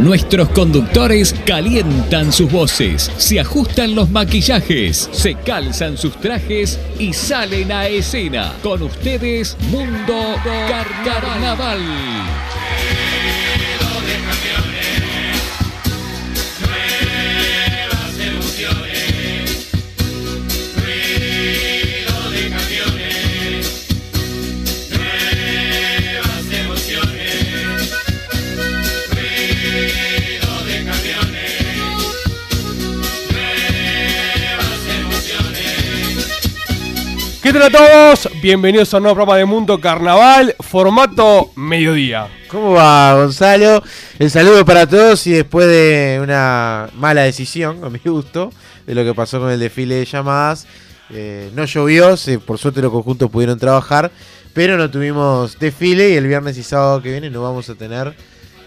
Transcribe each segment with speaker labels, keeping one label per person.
Speaker 1: Nuestros conductores calientan sus voces, se ajustan los maquillajes, se calzan sus trajes y salen a escena. Con ustedes, Mundo Carnaval.
Speaker 2: ¿Qué tal a todos? Bienvenidos a un nuevo programa de Mundo Carnaval, formato mediodía.
Speaker 3: ¿Cómo va, Gonzalo? El saludo para todos y después de una mala decisión, a mi gusto, de lo que pasó con el desfile de llamadas, eh, no llovió, por suerte los conjuntos pudieron trabajar, pero no tuvimos desfile y el viernes y sábado que viene no vamos a tener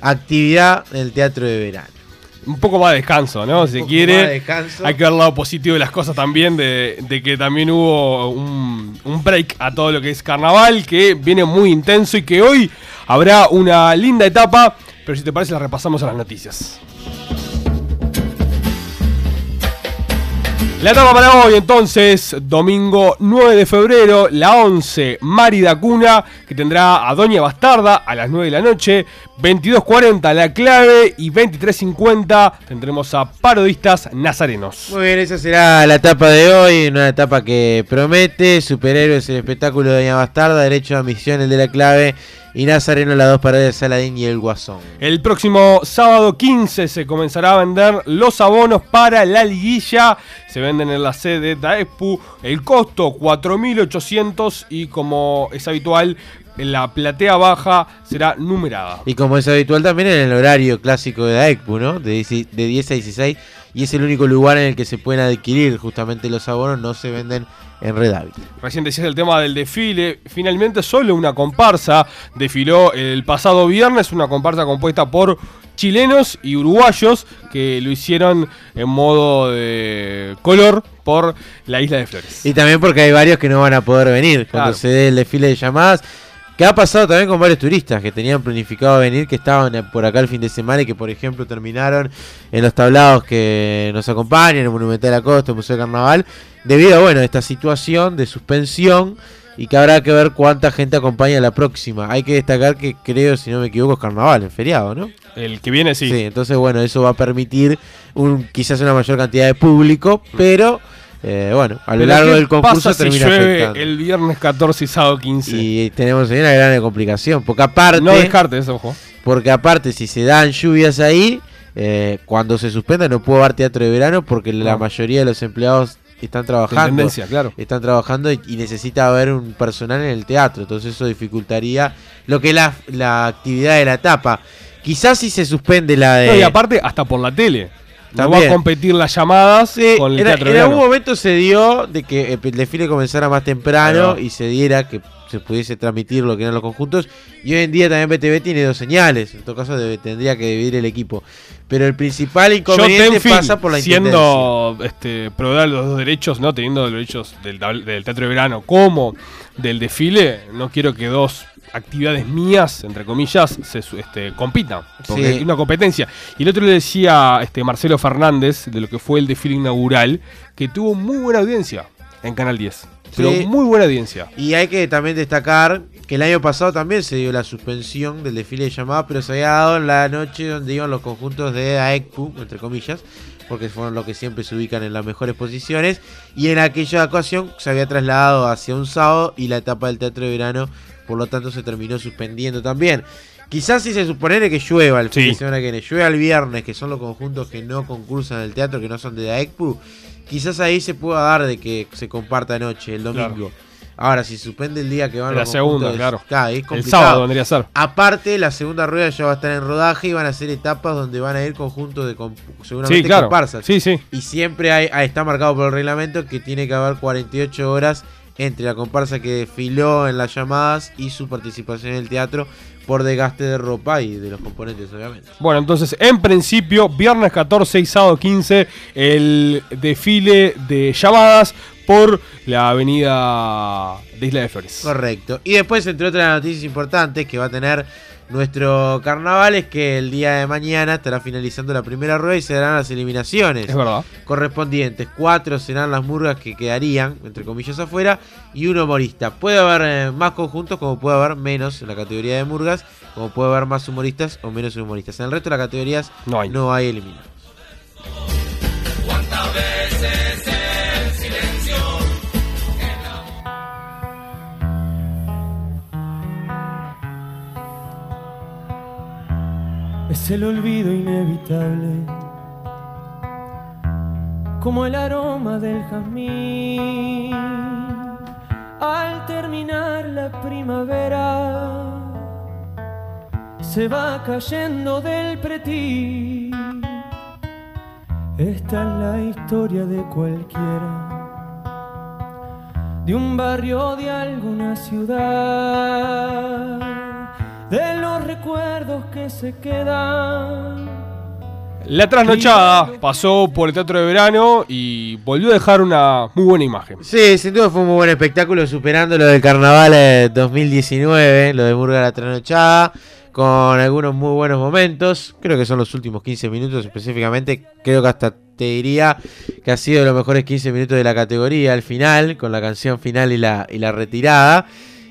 Speaker 3: actividad en el Teatro de Verano
Speaker 2: un poco más de descanso, ¿no? si quiere, hay que ver el lado positivo de las cosas también, de, que también hubo un, un, break a todo lo que es carnaval, que viene muy intenso y que hoy habrá una linda etapa, pero si te parece la repasamos a las noticias. La etapa para hoy entonces, domingo 9 de febrero, la 11, Mari Cuna, que tendrá a Doña Bastarda a las 9 de la noche, 22.40 La Clave y 23.50 tendremos a Parodistas Nazarenos.
Speaker 3: Muy bien, esa será la etapa de hoy, una etapa que promete, superhéroes el espectáculo de Doña Bastarda, derecho a misión el de La Clave y Nazareno las dos paredes de Saladín y el Guasón.
Speaker 2: El próximo sábado 15 se comenzará a vender los abonos para la liguilla. Se venden en la sede de Expu. El costo 4.800 y como es habitual la platea baja será numerada.
Speaker 3: Y como es habitual también en el horario clásico de Daekpu, ¿no? De 10 a 16 y es el único lugar en el que se pueden adquirir justamente los abonos, no se venden en Red
Speaker 2: Recién decías el tema del desfile, finalmente solo una comparsa desfiló el pasado viernes, una comparsa compuesta por chilenos y uruguayos que lo hicieron en modo de color por la isla de Flores.
Speaker 3: Y también porque hay varios que no van a poder venir cuando se dé el desfile de llamadas. Que ha pasado también con varios turistas que tenían planificado venir, que estaban por acá el fin de semana y que, por ejemplo, terminaron en los tablados que nos acompañan, el Monumental de la Costa, el Museo de Carnaval, debido a bueno, esta situación de suspensión y que habrá que ver cuánta gente acompaña la próxima. Hay que destacar que creo, si no me equivoco, es carnaval, en feriado, ¿no?
Speaker 2: El que viene sí.
Speaker 3: Sí, entonces bueno, eso va a permitir un, quizás una mayor cantidad de público, pero eh, bueno, a lo largo del concurso termina
Speaker 2: llueve el viernes 14 y sábado 15.
Speaker 3: Y tenemos ahí una gran complicación, porque aparte...
Speaker 2: No descartes, ojo.
Speaker 3: Porque aparte, si se dan lluvias ahí, eh, cuando se suspenda no puedo dar teatro de verano porque la mayoría de los empleados están trabajando.
Speaker 2: claro.
Speaker 3: Están trabajando y, necesita haber un personal en el teatro. Entonces eso dificultaría lo que es la, la actividad de la etapa. Quizás si se suspende la de...
Speaker 2: y aparte, hasta por la tele. No va a competir las llamadas con el teatro
Speaker 3: En algún momento se dio de que el desfile comenzara más temprano y se diera que se pudiese transmitir lo que eran los conjuntos. Y hoy en día también BTV tiene dos señales. En todo caso tendría que dividir el equipo. Pero el principal inconveniente pasa por la
Speaker 2: Siendo este, proveedor de los dos derechos, no teniendo los derechos del, del teatro de verano como del desfile, no quiero que dos actividades mías, entre comillas, se este, compitan. Porque hay una competencia. Y el otro le decía este, Marcelo Fernández, de lo que fue el desfile inaugural, que tuvo muy buena audiencia en Canal 10. Pero muy buena audiencia.
Speaker 3: Y hay que también destacar que el año pasado también se dio la suspensión del desfile de llamada, pero se había dado en la noche donde iban los conjuntos de AECPU, entre comillas, porque fueron los que siempre se ubican en las mejores posiciones. Y en aquella ocasión se había trasladado hacia un sábado y la etapa del teatro de verano por lo tanto se terminó suspendiendo también. Quizás si se supone que llueva el fin de semana que viene, llueva el viernes, que son los conjuntos que no concursan en el teatro, que no son de Daekpu, quizás ahí se pueda dar de que se comparta noche, el domingo. Ahora, si suspende el día que van
Speaker 2: la segunda, claro.
Speaker 3: el
Speaker 2: sábado vendría a ser.
Speaker 3: Aparte, la segunda rueda ya va a estar en rodaje y van a ser etapas donde van a ir conjuntos de seguramente sí, comparsas.
Speaker 2: Sí, sí.
Speaker 3: Y siempre hay, está marcado por el reglamento que tiene que haber 48 horas entre la comparsa que desfiló en las llamadas y su participación en el teatro por desgaste de ropa y de los componentes, obviamente.
Speaker 2: Bueno, entonces, en principio, viernes 14 y sábado 15, el desfile de llamadas por la avenida de Isla de Flores.
Speaker 3: Correcto. Y después, entre otras noticias importantes, que va a tener nuestro carnaval es que el día de mañana estará finalizando la primera rueda y se darán las eliminaciones
Speaker 2: Es verdad.
Speaker 3: correspondientes. Cuatro serán las murgas que quedarían, entre comillas, afuera, y un humorista. Puede haber eh, más conjuntos, como puede haber menos en la categoría de murgas, como puede haber más humoristas o menos humoristas. En el resto de las categorías
Speaker 2: No hay.
Speaker 3: no hay eliminados.
Speaker 4: Es el olvido inevitable, como el aroma del jazmín. Al terminar la primavera, se va cayendo del pretil. Esta es la historia de cualquiera, de un barrio, de alguna ciudad de los recuerdos que se quedan.
Speaker 2: La trasnochada pasó por el Teatro de Verano y volvió a dejar una muy buena imagen.
Speaker 3: Sí, sin duda fue un muy buen espectáculo, superando lo del carnaval eh, 2019, lo de Murga la Tranochada, con algunos muy buenos momentos. Creo que son los últimos 15 minutos específicamente. Creo que hasta te diría que ha sido los mejores 15 minutos de la categoría al final, con la canción final y la, y la retirada.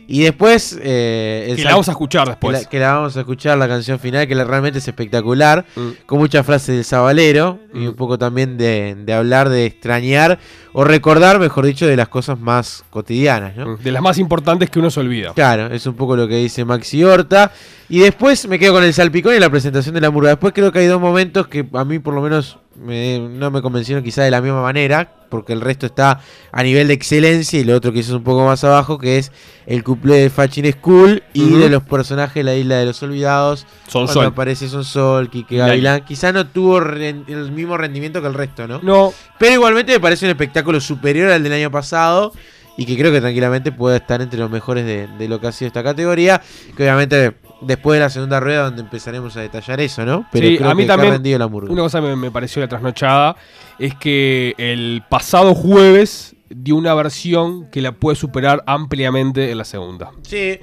Speaker 3: Y después. eh, el
Speaker 2: Que la vamos a escuchar
Speaker 3: que
Speaker 2: después.
Speaker 3: la, que la vamos a escuchar, la canción final, que la- realmente es espectacular,
Speaker 2: Mm.
Speaker 3: con muchas frases del sabalero y
Speaker 2: Mm.
Speaker 3: un poco también de, de hablar, de extrañar o recordar, mejor dicho, de las cosas más cotidianas, ¿no?
Speaker 2: De las más importantes que uno se olvida.
Speaker 3: Claro, es un poco lo que dice Maxi Horta. Y después me quedo con el salpicón y la presentación de la murga. Después creo que hay dos momentos que a mí por lo menos me- no me convencieron quizá de la misma manera, porque el resto está a nivel de excelencia y lo otro quizás un poco más abajo, que es el couple de Fachin School y de los personajes de la Isla de los Olvidados.
Speaker 2: Son
Speaker 3: cuando
Speaker 2: sol.
Speaker 3: aparece Son Sol, Kike Gavilán. Quizá no tuvo el mismo rendimiento que el resto, ¿no?
Speaker 2: No,
Speaker 3: Pero igualmente me parece un espectáculo superior al del año pasado y que creo que tranquilamente puede estar entre los mejores de, de lo que ha sido esta categoría. Que obviamente después de la segunda rueda donde empezaremos a detallar eso, ¿no? Pero
Speaker 2: Sí,
Speaker 3: creo
Speaker 2: a mí
Speaker 3: que, que ha
Speaker 2: también
Speaker 3: rendido la murga.
Speaker 2: una cosa me, me pareció la trasnochada es que el pasado jueves dio una versión que la puede superar ampliamente en la segunda.
Speaker 3: Sí,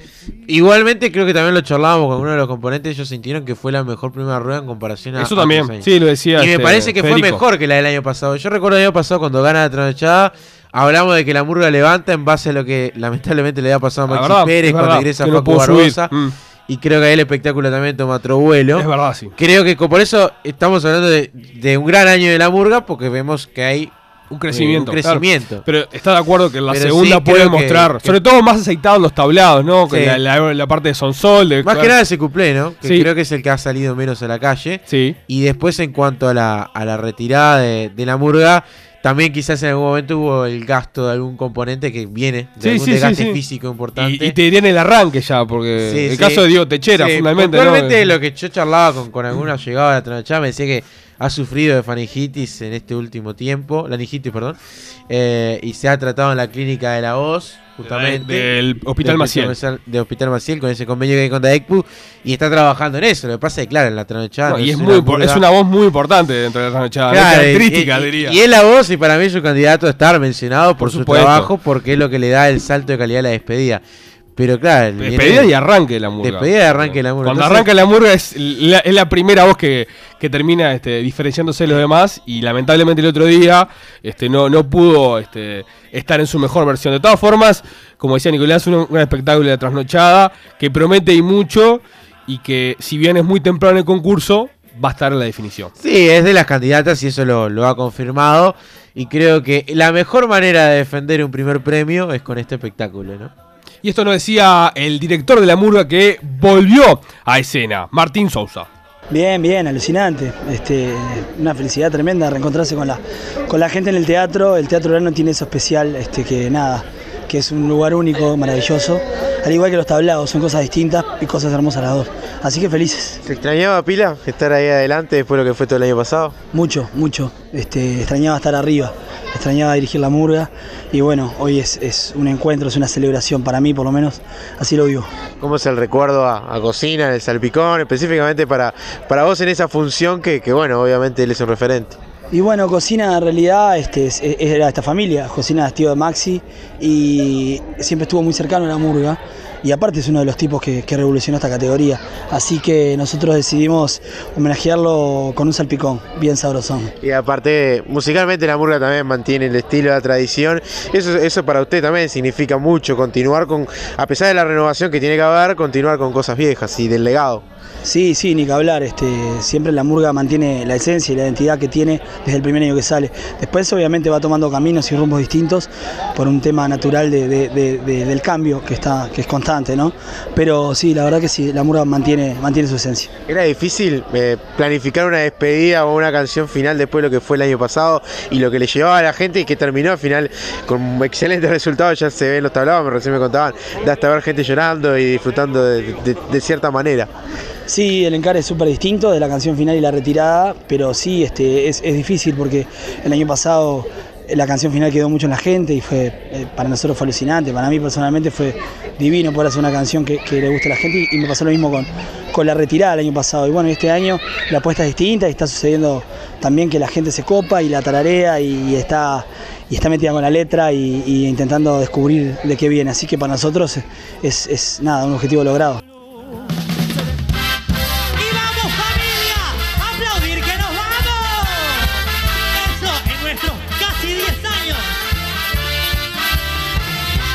Speaker 3: igualmente creo que también lo charlábamos con uno de los componentes. Ellos sintieron que fue la mejor primera rueda en comparación a
Speaker 2: Eso también,
Speaker 3: años.
Speaker 2: sí, lo decía.
Speaker 3: Y me
Speaker 2: este,
Speaker 3: parece que fue mejor que la del año pasado. Yo recuerdo el año pasado cuando gana la trasnochada. Hablamos de que la murga levanta en base a lo que lamentablemente le había pasado a Maxi
Speaker 2: verdad,
Speaker 3: Pérez cuando ingresa
Speaker 2: que
Speaker 3: Facu. Barbosa.
Speaker 2: Mm,
Speaker 3: Y creo que ahí el espectáculo también toma otro vuelo.
Speaker 2: es verdad, sí.
Speaker 3: Creo que por eso estamos hablando de, de un gran año de la murga, porque vemos que hay
Speaker 2: Un crecimiento.
Speaker 3: eh, un
Speaker 2: claro.
Speaker 3: crecimiento.
Speaker 2: Pero está de acuerdo que en la
Speaker 3: Pero
Speaker 2: segunda
Speaker 3: sí
Speaker 2: puede mostrar,
Speaker 3: que-
Speaker 2: sobre todo más aceitado en los tablados, ¿no? Que
Speaker 3: Sí.
Speaker 2: La, la- la parte de Sonsol. De,
Speaker 3: Más que nada ese cuplé, ¿no? Que
Speaker 2: Sí.
Speaker 3: creo que es el que ha salido menos a la calle.
Speaker 2: Sí.
Speaker 3: Y después en cuanto a la, a la retirada de, de la murga, también quizás en algún momento hubo el gasto de algún componente que viene de
Speaker 2: Sí,
Speaker 3: algún
Speaker 2: sí,
Speaker 3: desgaste
Speaker 2: sí.
Speaker 3: físico importante.
Speaker 2: Y, y te dirían el arranque ya, porque el caso de Diego Techera, fundamentalmente. ¿no?
Speaker 3: lo que yo charlaba con, con alguna llegada de la me decía que ha sufrido de faringitis en este último tiempo, laringitis, perdón, eh, y se ha tratado en la clínica de la voz, justamente.
Speaker 2: Del Hospital Maciel.
Speaker 3: Hospital- De Hospital Maciel, con ese convenio que hay con Daecpu, y está trabajando en eso. Lo que pasa es que, claro, en la trasnochada.
Speaker 2: No,
Speaker 3: no
Speaker 2: y es,
Speaker 3: una
Speaker 2: muy, es una voz muy importante dentro de la trasnochada. ¿no?
Speaker 3: Claro,
Speaker 2: característica,
Speaker 3: y,
Speaker 2: diría.
Speaker 3: y es la voz, y para mí es un candidato a estar mencionado por,
Speaker 2: Por
Speaker 3: su
Speaker 2: supuesto.
Speaker 3: trabajo, porque es lo que le da el salto de calidad a la despedida. Pero claro,
Speaker 2: Despedida y arranque de la murga.
Speaker 3: Despedida y arranque de la murga.
Speaker 2: Cuando
Speaker 3: Entonces-
Speaker 2: arranca la murga es la, es la primera voz que, que termina este, diferenciándose de los demás y lamentablemente el otro día este, no, no pudo este, estar en su mejor versión. De todas formas, como decía Nicolás, un, un espectáculo de trasnochada que promete y mucho y que si bien es muy temprano en el concurso, va a estar en la definición.
Speaker 3: Sí, es de las candidatas y eso lo, lo ha confirmado. Y creo que la mejor manera de defender un primer premio es con este espectáculo, ¿no?
Speaker 2: Y esto nos decía el director de la murga que volvió a escena, Martín Sousa.
Speaker 5: Bien, bien, alucinante. Este, una felicidad tremenda reencontrarse con la, con la gente en el teatro. El Teatro Verano tiene eso especial, este, que nada, que es un lugar único, maravilloso. Al igual que los tablados, son cosas distintas y cosas hermosas las dos. Así que felices.
Speaker 3: ¿Se extrañaba Pila estar ahí adelante después de lo que fue todo el año pasado?
Speaker 5: Mucho, mucho. Este, extrañaba estar arriba, extrañaba dirigir la murga. Y bueno, hoy es, es un encuentro, es una celebración para mí, por lo menos. Así lo vivo.
Speaker 3: ¿Cómo es el recuerdo a, a Cocina, en el Salpicón, específicamente para, para vos en esa función que, que, bueno, obviamente él es un referente?
Speaker 5: Y bueno, Cocina en realidad este, es- era esta familia. Cocina es tío de Maxi y siempre estuvo muy cercano a la murga. y aparte es uno de los tipos que, que revolucionó esta categoría. Así que nosotros decidimos homenajearlo con un salpicón, bien sabrosón.
Speaker 3: Y aparte, musicalmente la murga también mantiene el estilo, la tradición. Eso, eso para usted también significa mucho, continuar con, a pesar de la renovación que tiene que haber, continuar con cosas viejas y del legado.
Speaker 5: Sí, sí, ni que hablar. Este, siempre la murga mantiene la esencia y la identidad que tiene desde el primer año que sale. Después, obviamente, va tomando caminos y rumbos distintos por un tema natural de- de- de- de- del cambio que está, que es constante, ¿no? Pero sí, la verdad que sí, la murga mantiene, mantiene su esencia.
Speaker 3: Era difícil eh, planificar una despedida o una canción final después de lo que fue el año pasado y lo que le llevaba a la gente y que terminó al final con excelentes resultados. Ya se ven los tablados, recién me contaban, de hasta ver gente llorando y disfrutando de cierta manera.
Speaker 5: Sí, el encare es súper distinto de la canción final y la retirada, pero sí, este, es, es difícil porque el año pasado eh, la canción final quedó mucho en la gente y fue eh, para nosotros fue alucinante. Para mí personalmente fue divino poder hacer una canción que, le guste a la gente y, me pasó lo mismo con, con la retirada el año pasado. Y bueno, este año la apuesta es distinta y está sucediendo también que la gente se copa y la tararea y, está y está metida con la letra y intentando descubrir de qué viene. Así que para nosotros es, es nada, un objetivo logrado.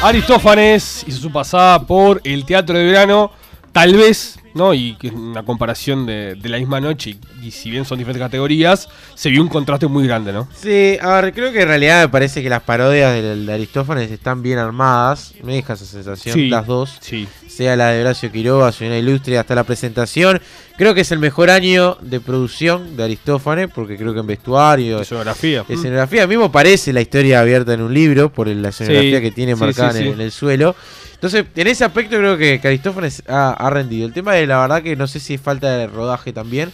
Speaker 2: Aristófanes hizo su pasada por el Teatro de Verano, tal vez, ¿no? Y que es una comparación de, de la misma noche, y, y si bien son diferentes categorías, se vio un contraste muy grande, ¿no?
Speaker 3: Sí, a ver, creo que en realidad me parece que las parodias del- de, Aristófanes están bien armadas. Me deja esa sensación,
Speaker 2: Sí.
Speaker 3: las dos.
Speaker 2: Sí.
Speaker 3: Sea la de Horacio Quiroga, Señora Ilustre, hasta la presentación. Creo que es el mejor año de producción de Aristófanes, porque creo que en vestuario,
Speaker 2: Escenografía.
Speaker 3: Escenografía, mismo parece la historia abierta en un libro, por la escenografía
Speaker 2: Sí,
Speaker 3: que tiene marcada
Speaker 2: sí,
Speaker 3: en, el-
Speaker 2: sí.
Speaker 3: en el suelo. Entonces, en ese aspecto creo que, que Aristófanes ha, ha rendido. El tema de la verdad que no sé si es falta de rodaje también,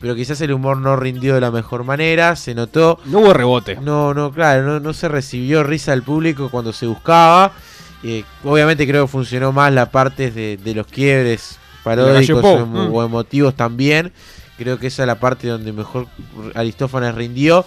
Speaker 3: pero quizás el humor no rindió de la mejor manera, se notó.
Speaker 2: No hubo rebote.
Speaker 3: No, no, claro, no, no se recibió risa del público cuando se buscaba. Eh, obviamente creo que funcionó más la parte de, de los quiebres paródicos o,
Speaker 2: mm.
Speaker 3: o emotivos también. Creo que esa es la parte donde mejor Aristófanes rindió.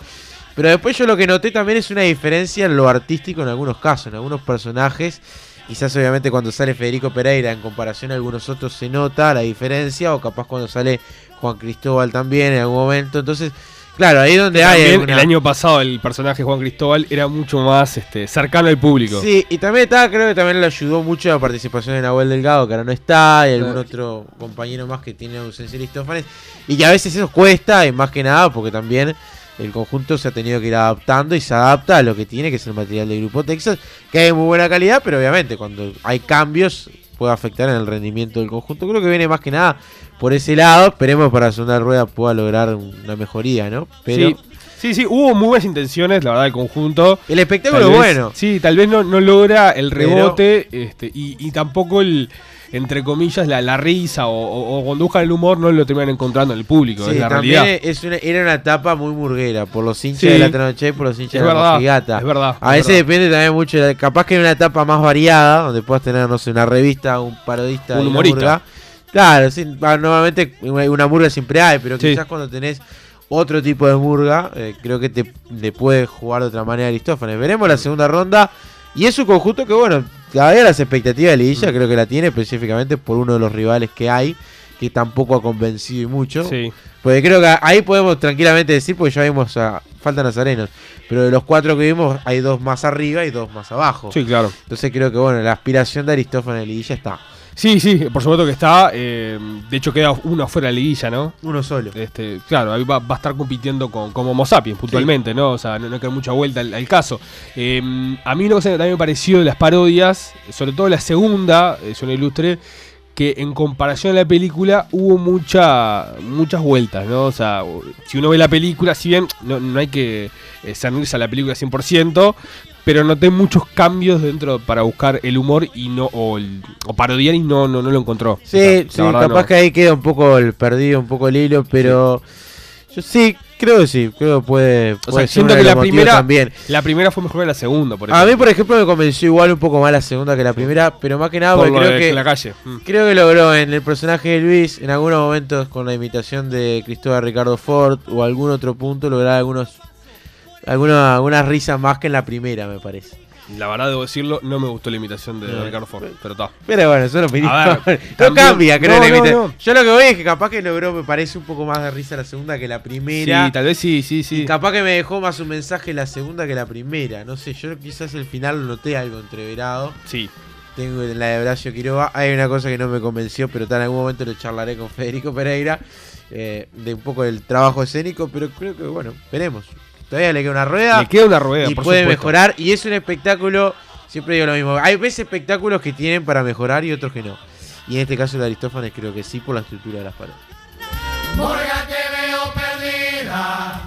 Speaker 3: Pero después yo lo que noté también es una diferencia en lo artístico en algunos casos, en algunos personajes. Quizás obviamente cuando sale Federico Pereira en comparación a algunos otros se nota la diferencia, o capaz cuando sale Juan Cristóbal también en algún momento. Entonces, claro, ahí es donde hay... Alguna-
Speaker 2: el año pasado el personaje Juan Cristóbal era mucho más este, cercano al público.
Speaker 3: Sí, y también estaba, creo que también le ayudó mucho la participación de Nahuel Delgado, que ahora no está, y algún otro compañero más que tiene ausencia de Aristófanes, y que a veces eso cuesta, y más que nada porque también el conjunto se ha tenido que ir adaptando y se adapta a lo que tiene, que es el material del Grupo Texas, que hay de muy buena calidad, pero obviamente cuando hay cambios puede afectar en el rendimiento del conjunto. Creo que viene más que nada por ese lado, esperemos para la segunda rueda pueda lograr una mejoría, ¿no? Pero
Speaker 2: sí, sí, sí, hubo muy buenas intenciones, la verdad, del conjunto.
Speaker 3: el espectáculo es bueno.
Speaker 2: Sí, tal vez no, no logra el
Speaker 3: Pero-
Speaker 2: rebote este, y, y tampoco el, entre comillas, la, la risa o, o- o el humor no lo terminan encontrando en el público,
Speaker 3: Sí,
Speaker 2: es la
Speaker 3: también
Speaker 2: realidad.
Speaker 3: es una, era una etapa muy murguera, por los hinchas
Speaker 2: Sí.
Speaker 3: de la Tranoche y por los hinchas de la Mojigata.
Speaker 2: es verdad,
Speaker 3: A
Speaker 2: es
Speaker 3: veces
Speaker 2: verdad.
Speaker 3: depende también mucho, de la- capaz que en una etapa más variada, donde puedas tener, no sé, una revista, un parodista,
Speaker 2: Un humorista.
Speaker 3: Claro, sí, normalmente una murga siempre hay, pero quizás cuando tenés otro tipo de murga, eh, creo que te, te puede jugar de otra manera Aristófanes. Veremos la segunda ronda. Y es un conjunto que, bueno, todavía las expectativas de Liguilla
Speaker 2: Mm.
Speaker 3: creo que la tiene, específicamente por uno de los rivales que hay, que tampoco ha convencido y mucho.
Speaker 2: Sí.
Speaker 3: Porque creo que ahí podemos tranquilamente decir, porque ya vimos a falta Nazarenos, pero de los cuatro que vimos hay dos más arriba y dos más abajo.
Speaker 2: sí, claro.
Speaker 3: Entonces creo que bueno, la aspiración de Aristófanes de Liguilla está.
Speaker 2: Sí, sí, por supuesto que está. eh, de hecho, queda uno afuera de la liguilla, ¿no?
Speaker 3: Uno solo.
Speaker 2: Este, claro, ahí va, va a estar compitiendo con, como Homo sapiens puntualmente, ¿no? O sea, no, no hay que dar mucha vuelta al, al caso. Eh, a mí una cosa que también me pareció de las parodias, sobre todo la segunda, eh, yo no ilustre, que en comparación a la película hubo mucha, muchas vueltas, ¿no? O sea, si uno ve la película, si bien no, no hay que eh, cernirse a la película 100%, pero noté muchos cambios dentro para buscar el humor y no o, el- o parodiar y no, no, no lo encontró.
Speaker 3: Sí,
Speaker 2: O sea,
Speaker 3: sí, capaz
Speaker 2: no.
Speaker 3: que ahí queda un poco el perdido, un poco el hilo, pero yo sí, creo que sí, creo que puede,
Speaker 2: O
Speaker 3: puede
Speaker 2: sea,
Speaker 3: ser
Speaker 2: siento que la primera,
Speaker 3: también.
Speaker 2: la primera fue mejor que la segunda, por
Speaker 3: A mí,
Speaker 2: ejemplo.
Speaker 3: por ejemplo, me convenció igual un poco más la segunda que la primera, pero más que nada
Speaker 2: por
Speaker 3: porque creo
Speaker 2: de
Speaker 3: que
Speaker 2: la calle. Mm.
Speaker 3: Creo que logró en el personaje de Luis, en algunos momentos con la imitación de Cristóbal Ricardo Ford o algún otro punto, lograr algunos alguna, algunas risas más que en la primera, me parece.
Speaker 2: La verdad, debo decirlo, no me gustó la imitación de
Speaker 3: No.
Speaker 2: Ricardo Ford, pero está.
Speaker 3: Pero bueno, eso es lo.
Speaker 2: A ver,
Speaker 3: no cambia, creo.
Speaker 2: no,
Speaker 3: la
Speaker 2: no,
Speaker 3: imitación.
Speaker 2: no.
Speaker 3: Yo lo que voy es que capaz que logró, me parece un poco más de risa la segunda que la primera.
Speaker 2: Sí, tal vez sí, sí,
Speaker 3: Y
Speaker 2: sí.
Speaker 3: capaz que me dejó más un mensaje la segunda que la primera. No sé, yo quizás el final noté algo entreverado.
Speaker 2: Sí.
Speaker 3: Tengo en la de Horacio Quiroga. Hay una cosa que no me convenció, pero tal en algún momento lo charlaré con Federico Pereira. eh, de un poco del trabajo escénico, pero creo que, bueno, veremos. Todavía le queda una rueda
Speaker 2: Le queda una rueda,
Speaker 3: y
Speaker 2: por
Speaker 3: puede
Speaker 2: supuesto.
Speaker 3: mejorar. Y es un espectáculo, siempre digo lo mismo. Hay veces espectáculos que tienen para mejorar y otros que no. Y en este caso el de Aristófanes creo que sí por la estructura de las paredes.
Speaker 6: Morga te veo perdida,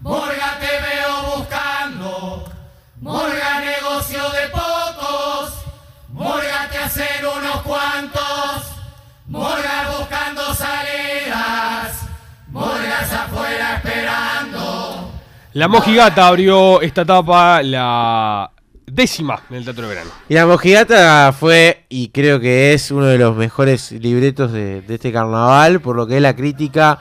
Speaker 6: Morga te veo buscando, Morga
Speaker 2: La Mojigata abrió esta etapa la décima en el Teatro de Verano.
Speaker 3: Y la Mojigata fue, y creo que es uno de los mejores libretos de, este carnaval, por lo que es la crítica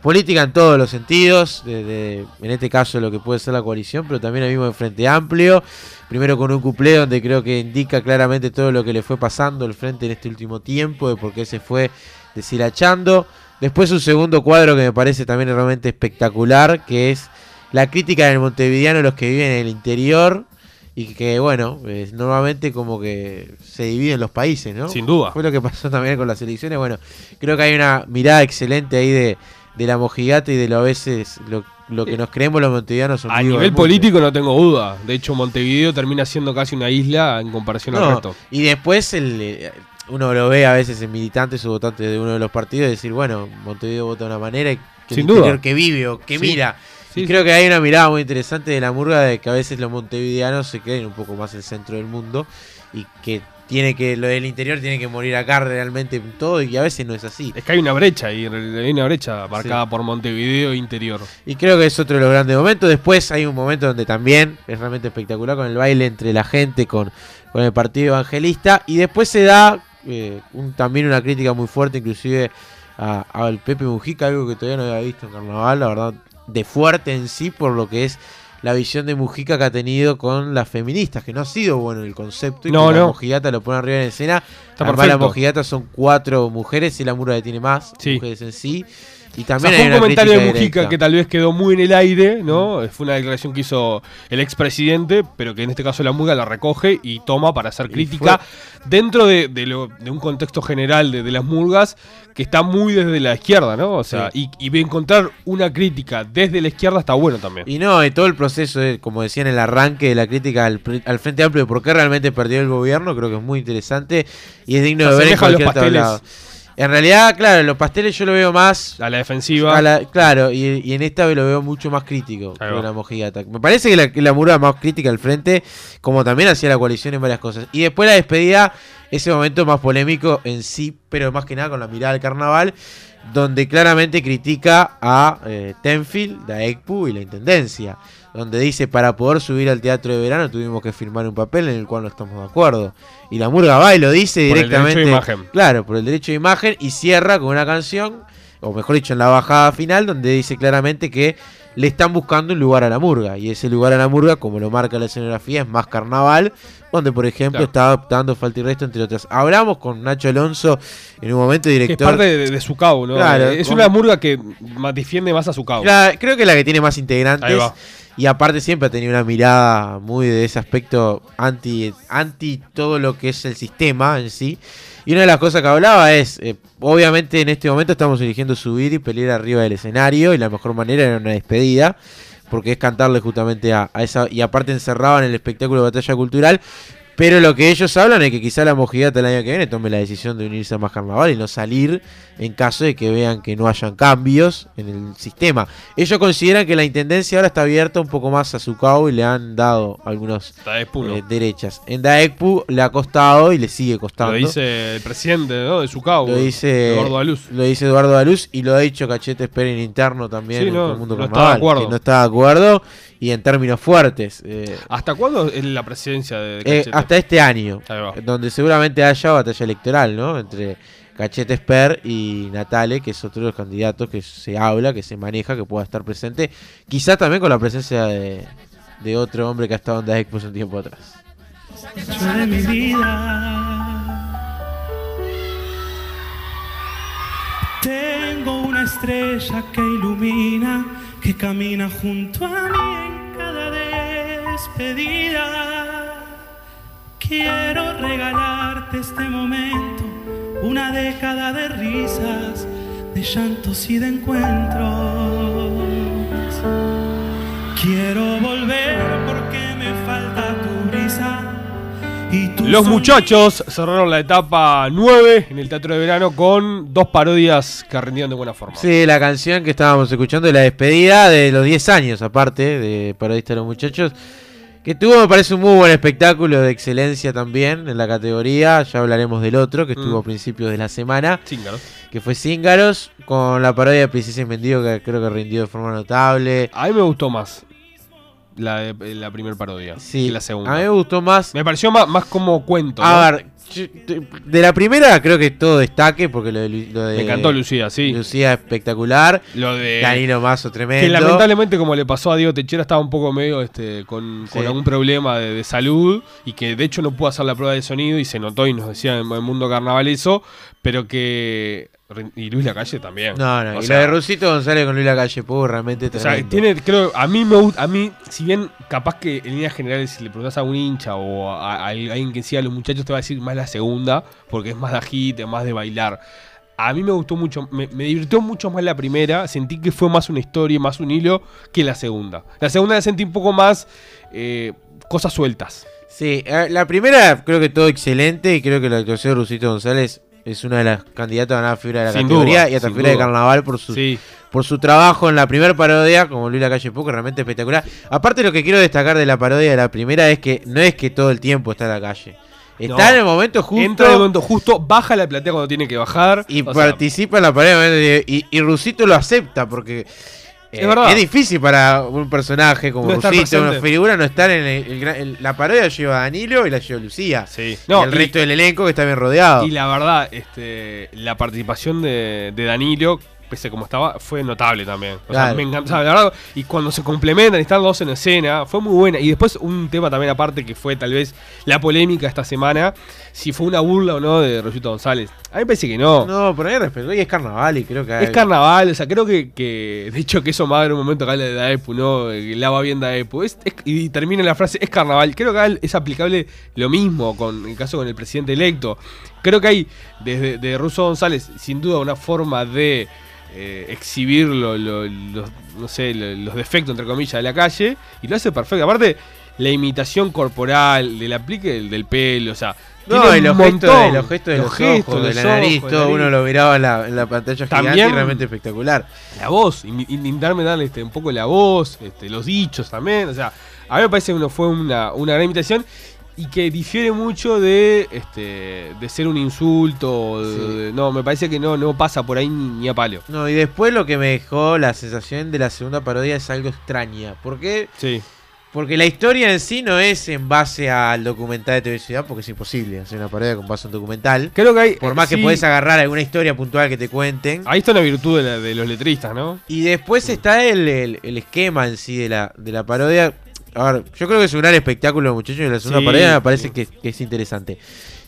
Speaker 3: política en todos los sentidos, en este caso lo que puede ser la coalición, pero también el mismo de Frente Amplio, primero con un cuplé donde creo que indica claramente todo lo que le fue pasando el Frente en este último tiempo, de por qué se fue deshilachando, después un segundo cuadro que me parece también realmente espectacular, que es la crítica del montevideano los que viven en el interior, y que bueno, eh, normalmente como que se dividen los países, ¿no?
Speaker 2: Sin duda.
Speaker 3: Fue lo que pasó también con las elecciones. Bueno, creo que hay una mirada excelente ahí de, de la mojigata y de lo a veces lo, lo que nos creemos los montevideanos.
Speaker 2: A nivel político no tengo duda. De hecho, Montevideo termina siendo casi una isla en comparación al
Speaker 3: No,
Speaker 2: resto.
Speaker 3: y después el, eh, uno lo ve a veces en militantes o votantes de uno de los partidos y decir, bueno, Montevideo vota de una manera y que
Speaker 2: Sin
Speaker 3: el
Speaker 2: duda.
Speaker 3: que vive o que
Speaker 2: Sí.
Speaker 3: mira.
Speaker 2: Sí,
Speaker 3: y creo que hay una mirada muy interesante de la murga de que a veces los montevideanos se creen un poco más el centro del mundo y que tiene que lo del interior tiene que morir acá realmente en todo y a veces no es así.
Speaker 2: Es que hay una brecha ahí, hay una brecha marcada
Speaker 3: Sí.
Speaker 2: por Montevideo interior.
Speaker 3: Y creo que es otro de los grandes momentos. Después hay un momento donde también es realmente espectacular con el baile entre la gente, con, con el partido evangelista. Y después se da eh, un- también una crítica muy fuerte, inclusive a- al Pepe Mujica, algo que todavía no había visto en Carnaval, la verdad, de fuerte en sí por lo que es la visión de Mujica que ha tenido con las feministas, que no ha sido bueno el concepto y
Speaker 2: No,
Speaker 3: que la
Speaker 2: no.
Speaker 3: mojigata lo pone arriba en escena.
Speaker 2: Está
Speaker 3: Además, la mojigata son cuatro mujeres y la murga tiene más
Speaker 2: Sí.
Speaker 3: mujeres en sí. Y
Speaker 2: O sea,
Speaker 3: también
Speaker 2: fue un comentario de Mujica
Speaker 3: directa.
Speaker 2: que tal vez quedó muy en el aire, ¿no? Fue una declaración que hizo el expresidente, pero que en este caso la Muga la recoge y toma para hacer crítica dentro de, de lo- de un contexto general de, de las murgas que está muy desde la izquierda, ¿no? O sea, y, y encontrar una crítica desde la izquierda está bueno también.
Speaker 3: Y no, y todo el proceso, como decía en el arranque de la crítica al, al Frente Amplio de por qué realmente perdió el gobierno, creo que es muy interesante y es digno de ver en
Speaker 2: a los
Speaker 3: cualquier
Speaker 2: pasteles.
Speaker 3: tablado. En realidad, claro, los pasteles yo lo veo más...
Speaker 2: A la defensiva.
Speaker 3: a la- claro, y, y en esta lo veo mucho más crítico que la mojigata. Me parece que la, que la murga más crítica al frente, como también hacía la coalición en varias cosas. Y después la despedida, ese momento más polémico en sí, pero más que nada con la mirada del carnaval, donde claramente critica a eh, Tenfield, la ECPU y la Intendencia. Donde dice, para poder subir al teatro de verano tuvimos que firmar un papel en el cual no estamos de acuerdo. Y la murga va y lo dice
Speaker 2: Por el
Speaker 3: directamente.
Speaker 2: derecho de imagen.
Speaker 3: Claro, por el derecho de imagen y cierra con una canción, o mejor dicho, en la bajada final, donde dice claramente que le están buscando un lugar a la murga. Y ese lugar a la murga, como lo marca la escenografía, es más carnaval, donde por ejemplo
Speaker 2: Claro.
Speaker 3: está adaptando Falta y Resto, entre otras. Hablamos con Nacho Alonso en un momento,
Speaker 2: Que es
Speaker 3: director.
Speaker 2: parte de, de su cabo, ¿no?
Speaker 3: Claro,
Speaker 2: es
Speaker 3: con-
Speaker 2: una murga que defiende más a su cabo.
Speaker 3: La- creo que la que tiene más
Speaker 2: Ahí
Speaker 3: integrantes.
Speaker 2: va.
Speaker 3: Y aparte siempre ha tenido una mirada muy de ese aspecto anti, anti todo lo que es el sistema en sí. Y una de las cosas que hablaba es, eh, obviamente en este momento estamos eligiendo subir y pelear arriba del escenario y la mejor manera era una despedida, porque es cantarle justamente a, esa, y aparte encerraban el espectáculo de batalla cultural. Pero lo que ellos hablan es que quizá la mojigata el año que viene tome la decisión de unirse a más carnaval y no salir en caso de que vean que no hayan cambios en el sistema. Ellos consideran que la intendencia ahora está abierta un poco más a su cabo y le han dado
Speaker 2: de puno.
Speaker 3: eh, derechas. En Daekpu le ha costado y le sigue costando.
Speaker 2: Lo dice el presidente ¿no? de su cabo.
Speaker 3: Lo dice
Speaker 2: Eduardo Aluz.
Speaker 3: Lo dice Eduardo Daluz y lo ha dicho Cachete Esperen interno también
Speaker 2: Sí,
Speaker 3: en
Speaker 2: no,
Speaker 3: el mundo
Speaker 2: no está
Speaker 3: carnaval,
Speaker 2: de acuerdo.
Speaker 3: que no está de acuerdo y en términos fuertes. eh,
Speaker 2: ¿Hasta cuándo es la presidencia de
Speaker 3: eh,
Speaker 2: Cachete?
Speaker 3: Hasta este año, donde seguramente haya batalla electoral, ¿no? Entre Cachete Esper y Natale, que es otro de los candidatos que se habla, que se maneja, que pueda estar presente. Quizás también con la presencia de, de otro hombre que ha estado en Daekpu hace un tiempo atrás.
Speaker 7: de mi vida. Tengo una estrella que ilumina, que camina junto a mí en cada despedida. Quiero regalarte este momento, una década de risas, de llantos y de encuentros. Quiero volver porque me falta tu brisa. Y tu
Speaker 2: Los muchachos cerraron la etapa 9 en el Teatro de Verano con dos parodias que rindieron de buena forma.
Speaker 3: Sí, la canción que estábamos escuchando de la despedida de los 10 años, aparte de Parodista de los Muchachos, que tuvo, me parece, un muy buen espectáculo de excelencia también en la categoría. Ya hablaremos del otro, que estuvo
Speaker 2: Mm.
Speaker 3: a principios de la semana,
Speaker 2: Cíngaros.
Speaker 3: que fue Cíngaros, con la parodia de Princesa y Mendigo, que creo que rindió de forma notable.
Speaker 2: A mí me gustó más la, la primera parodia
Speaker 3: Sí,
Speaker 2: que la segunda.
Speaker 3: a mí me gustó más.
Speaker 2: Me pareció más, más como cuento.
Speaker 3: A
Speaker 2: ¿no?
Speaker 3: ver, de la primera creo que todo destaque, porque lo de, lo de
Speaker 2: Me encantó Lucía, sí.
Speaker 3: Lucía espectacular.
Speaker 2: Lo de.
Speaker 3: Danilo Mazo tremendo.
Speaker 2: Que lamentablemente, como le pasó a Diego Techera, estaba un poco medio este, con, con algún problema de, de salud y que de hecho no pudo hacer la prueba de sonido y se notó y nos decía en el mundo carnaval eso, pero que. Y Luis Lacalle también.
Speaker 3: No, no,
Speaker 2: O
Speaker 3: y
Speaker 2: sea,
Speaker 3: lo de Rusito González con Luis Lacalle Pou realmente
Speaker 2: O sea,
Speaker 3: tremendo.
Speaker 2: tiene, creo, a mí me gusta, a mí, si bien capaz que en líneas generales si le preguntas a un hincha o a, a alguien que siga a los muchachos te va a decir más la segunda, porque es más de agite, más de bailar. A mí me gustó mucho, me, me divirtió mucho más la primera, sentí que fue más una historia, más un hilo que la segunda. La segunda la sentí un poco más eh, cosas sueltas.
Speaker 3: Sí, la primera creo que todo excelente y creo que la actuación de Rusito González es una de las candidatas a ganar fibra de la
Speaker 2: Sin
Speaker 3: categoría
Speaker 2: duda,
Speaker 3: y hasta
Speaker 2: sin
Speaker 3: fibra de
Speaker 2: duda.
Speaker 3: carnaval por su,
Speaker 2: Sí,
Speaker 3: por su trabajo en la primera parodia, como Luis Lacalle Pou, que realmente espectacular. Aparte lo que quiero destacar de la parodia de la primera es que no es que todo el tiempo está en la calle. Está
Speaker 2: No.
Speaker 3: en el momento justo
Speaker 2: entra en el momento justo, baja la platea cuando tiene que bajar.
Speaker 3: y
Speaker 2: sea,
Speaker 3: participa en la parodia y, y Rusito lo acepta porque... eh,
Speaker 2: Es verdad.
Speaker 3: es difícil para un personaje como
Speaker 2: No
Speaker 3: Rusito, una figura, no estar en el, el el- la parodia lleva a Danilo y la lleva Lucía.
Speaker 2: sí.
Speaker 3: y el
Speaker 2: y-
Speaker 3: resto del elenco que está bien rodeado.
Speaker 2: Y la verdad, este, la participación de, de Danilo, pese a como estaba, fue notable también. O sea, me encantó. la verdad, y cuando se complementan y están dos en escena, fue muy buena. Y después un tema también aparte que fue tal vez la polémica esta semana, si fue una burla o no de Rosito González. A mí me parece que no.
Speaker 3: No, por ahí respeto. Y es carnaval y creo que hay-
Speaker 2: Es carnaval, o sea, creo que, que de hecho que eso en un momento habla de Daepu, ¿no? Que lava bien Daepu. Es, es- y termina la frase, es carnaval. Creo que acá es aplicable lo mismo con el caso con el presidente electo. Creo que hay, desde de Russo González, sin duda una forma de eh, exhibir lo- lo- los, no sé, lo- los defectos, entre comillas, de la calle, y lo hace perfecto. Aparte, la imitación corporal, del aplique del, del pelo, o sea...
Speaker 3: No, y los gestos, de, los gestos de los,
Speaker 2: gestos,
Speaker 3: ojos, de
Speaker 2: los
Speaker 3: la nariz, todo uno lo miraba en la, en la pantalla gigante
Speaker 2: También-
Speaker 3: y realmente espectacular.
Speaker 2: la voz, in- in- intentarme darle este, un poco la voz, este, los dichos también. O sea, a mí me parece que uno fue una, una gran imitación y que difiere mucho de este de ser un insulto.
Speaker 3: Sí.
Speaker 2: de- no, me parece que no, no pasa por ahí ni, a palo.
Speaker 3: No, y después lo que me dejó la sensación de la segunda parodia es algo extraña. ¿Por qué?
Speaker 2: Sí.
Speaker 3: Porque la historia en sí no es en base al documental de TV Ciudad, porque es imposible hacer una parodia con base a un documental.
Speaker 2: Creo que hay.
Speaker 3: Por más que podés agarrar alguna historia puntual que te cuenten.
Speaker 2: Ahí está una virtud de, la- de los letristas, ¿no?
Speaker 3: Y después está el, el- el esquema en sí de la, de la parodia. A ver, yo creo que es un gran espectáculo, muchachos, y la segunda
Speaker 2: Sí,
Speaker 3: parodia me parece
Speaker 2: sí.
Speaker 3: que, que es interesante.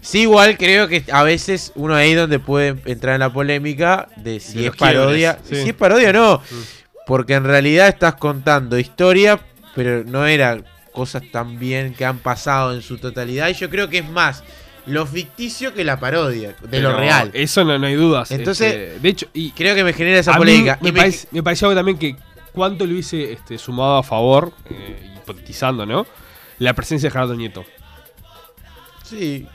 Speaker 3: Sí, igual creo que a veces uno ahí donde puede entrar en la polémica de si
Speaker 2: De
Speaker 3: es parodia.
Speaker 2: sí.
Speaker 3: Si es parodia o no.
Speaker 2: Mm.
Speaker 3: Porque en realidad estás contando historia, pero no eran cosas tan bien que han pasado en su totalidad. Y yo creo que es más lo ficticio que la parodia, de
Speaker 2: Pero
Speaker 3: lo real.
Speaker 2: Eso no, no hay dudas.
Speaker 3: Entonces,
Speaker 2: este, de hecho, y
Speaker 3: Creo que me genera esa polémica.
Speaker 2: me,
Speaker 3: Y me-
Speaker 2: parece- me pareció algo también que cuánto le hubiese este, sumado a favor, eh, hipotetizando, ¿no? La presencia de Gerardo Nieto.
Speaker 3: Sí,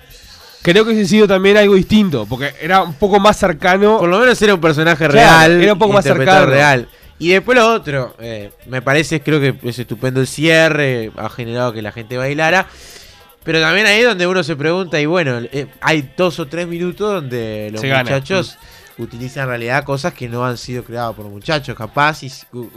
Speaker 2: Creo que hubiese sido también algo distinto, porque era un poco más cercano.
Speaker 3: Por lo menos era un personaje
Speaker 2: Claro,
Speaker 3: real.
Speaker 2: era un poco más cercano.
Speaker 3: real. Y después lo otro, eh, me parece, creo que es estupendo el cierre, ha generado que la gente bailara. Pero también ahí es donde uno se pregunta, y bueno, eh, hay dos o tres minutos donde los
Speaker 2: Se gana.
Speaker 3: Utilizan en realidad cosas que no han sido creadas por muchachos. Capaz, y,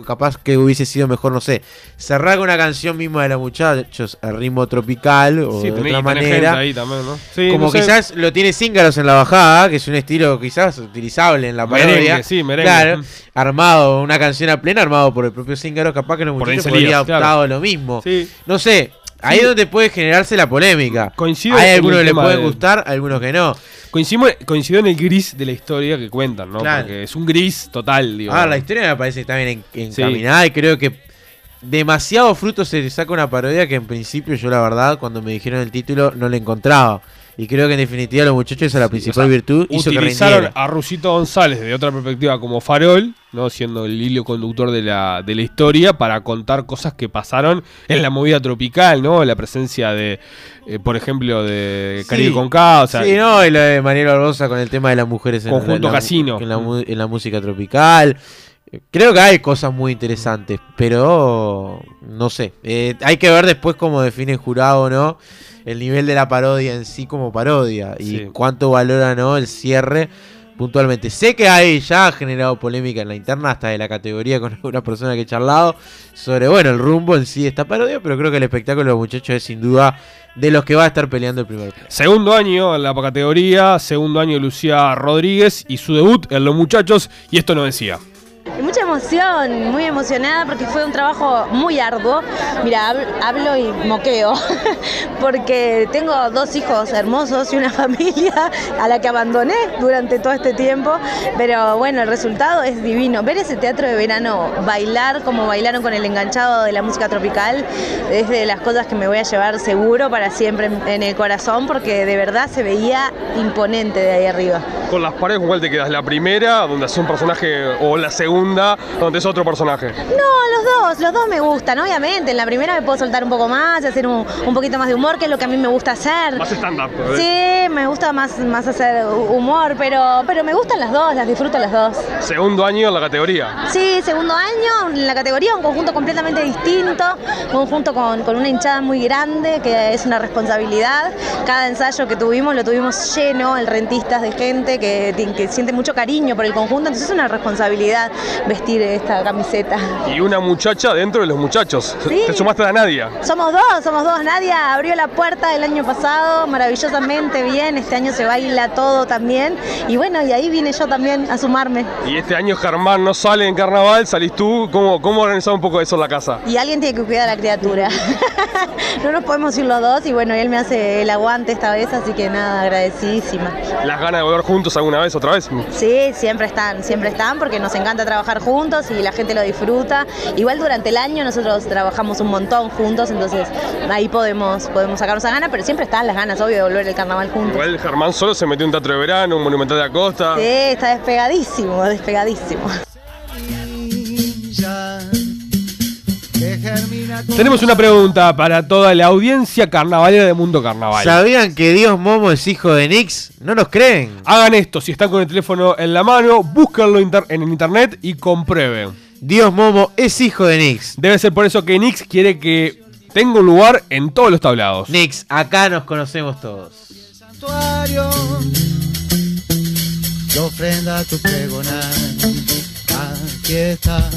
Speaker 3: capaz que hubiese sido mejor, no sé, cerrar con una canción misma de los muchachos a ritmo tropical o
Speaker 2: Sí,
Speaker 3: de
Speaker 2: tenés-
Speaker 3: otra manera.
Speaker 2: ahí también, ¿no? Sí,
Speaker 3: Como
Speaker 2: no sé.
Speaker 3: quizás lo tiene Cíngaros en la bajada, que es un estilo quizás utilizable en la
Speaker 2: Merengue,
Speaker 3: parodia.
Speaker 2: sí, merengue.
Speaker 3: Claro, armado, una canción a plena, armado por el propio Cíngaro, capaz que los muchachos podrían optado
Speaker 2: claro.
Speaker 3: lo mismo.
Speaker 2: Sí.
Speaker 3: No sé, Ahí es donde puede generarse la polémica.
Speaker 2: Coincido
Speaker 3: Hay algunos que les
Speaker 2: tema
Speaker 3: pueden
Speaker 2: de-
Speaker 3: gustar, algunos que no.
Speaker 2: Coincido, coincido en el gris de la historia que cuentan, ¿no?
Speaker 3: Claro.
Speaker 2: Porque es un gris total, digo.
Speaker 3: Ah, la historia me parece que está bien
Speaker 2: Sí.
Speaker 3: encaminada y creo que demasiado fruto se le saca una parodia que en principio yo la verdad cuando me dijeron el título no le encontraba. Y creo que en definitiva los muchachos esa es la principal
Speaker 2: O sea,
Speaker 3: virtud hizo
Speaker 2: Utilizaron a Rusito González de otra perspectiva como farol, no siendo el hilo conductor de la, de la historia, para contar cosas que pasaron en la movida tropical, ¿no? La presencia de, eh, por ejemplo, de Caribe
Speaker 3: Sí.
Speaker 2: con K, o sea,
Speaker 3: sí, no, y lo de Mariel Barbosa con el tema de las mujeres en
Speaker 2: Conjunto
Speaker 3: la,
Speaker 2: Casino.
Speaker 3: En la, mu- en la música tropical. Creo que hay cosas muy interesantes, pero no sé. Eh, hay que ver después cómo define el jurado no el nivel de la parodia en sí como parodia y
Speaker 2: Sí.
Speaker 3: cuánto valora no el cierre puntualmente. Sé que hay ya ha generado polémica en la interna hasta de la categoría con algunas personas que he charlado sobre bueno el rumbo en sí de esta parodia, pero creo que el espectáculo de los muchachos es sin duda de los que va a estar peleando el primer.
Speaker 2: Segundo año en la categoría, segundo año de Lucía Rodríguez y su debut en Los Muchachos, y esto no decía.
Speaker 8: Mucha emoción, muy emocionada porque fue un trabajo muy arduo. Mira, hab- hablo y moqueo, porque tengo dos hijos hermosos y una familia a la que abandoné durante todo este tiempo, pero bueno, el resultado es divino. Ver ese teatro de verano bailar como bailaron con el enganchado de la música tropical es de las cosas que me voy a llevar seguro para siempre en el corazón, porque de verdad se veía imponente de ahí arriba.
Speaker 2: Con las paredes, ¿con cuál te quedas? ¿La primera, donde hace un personaje, o la segunda, donde es otro personaje?
Speaker 8: No, los dos, los dos me gustan, obviamente. En la primera me puedo soltar un poco más y hacer un, un poquito más de humor, que es lo que a mí me gusta hacer.
Speaker 2: Más stand-up. ¿eh?
Speaker 8: Sí, me gusta más, más hacer humor, pero, pero me gustan las dos, las disfruto las dos.
Speaker 2: Segundo año en la categoría.
Speaker 8: Sí, segundo año, en la categoría un conjunto completamente distinto, un conjunto con, con una hinchada muy grande, que es una responsabilidad. Cada ensayo que tuvimos lo tuvimos lleno, el rentistas de gente que, que siente mucho cariño por el conjunto, entonces es una responsabilidad vestir esta camiseta.
Speaker 2: Y una muchacha dentro de los muchachos.
Speaker 8: Sí.
Speaker 2: Te sumaste a Nadia.
Speaker 8: Somos dos, somos dos. Nadia abrió la puerta el año pasado maravillosamente bien. Este año se baila todo también. Y bueno, y ahí vine yo también a sumarme.
Speaker 2: Y este año Germán no sale en carnaval, salís tú. ¿Cómo, cómo organizar un poco eso en la casa?
Speaker 8: Y alguien tiene que cuidar a la criatura. no nos podemos ir los dos. Y bueno, él me hace el aguante esta vez, así que nada, agradecidísima.
Speaker 2: ¿Las ganas de volver juntos alguna vez, otra vez?
Speaker 8: Sí, siempre están, siempre están, porque nos encanta trabajar juntos y la gente lo disfruta. Igual durante el año nosotros trabajamos un montón juntos, entonces ahí podemos, podemos sacarnos a ganas, pero siempre están las ganas, obvio, de volver el carnaval juntos.
Speaker 2: Igual Germán solo se metió un teatro de verano, un monumental de la costa.
Speaker 8: Sí, está despegadísimo, despegadísimo.
Speaker 2: Tenemos una pregunta para toda la audiencia carnavalera de Mundo Carnaval.
Speaker 3: ¿Sabían que Dios Momo es hijo de Nix? ¿No nos creen?
Speaker 2: Hagan esto, si están con el teléfono en la mano, búsquenlo inter- en internet y comprueben.
Speaker 3: Dios Momo es hijo de Nix.
Speaker 2: Debe ser por eso que Nix quiere que tenga un lugar en todos los tablados.
Speaker 3: Nix, acá nos conocemos todos.
Speaker 9: ofrenda tu pregonar. Aquí está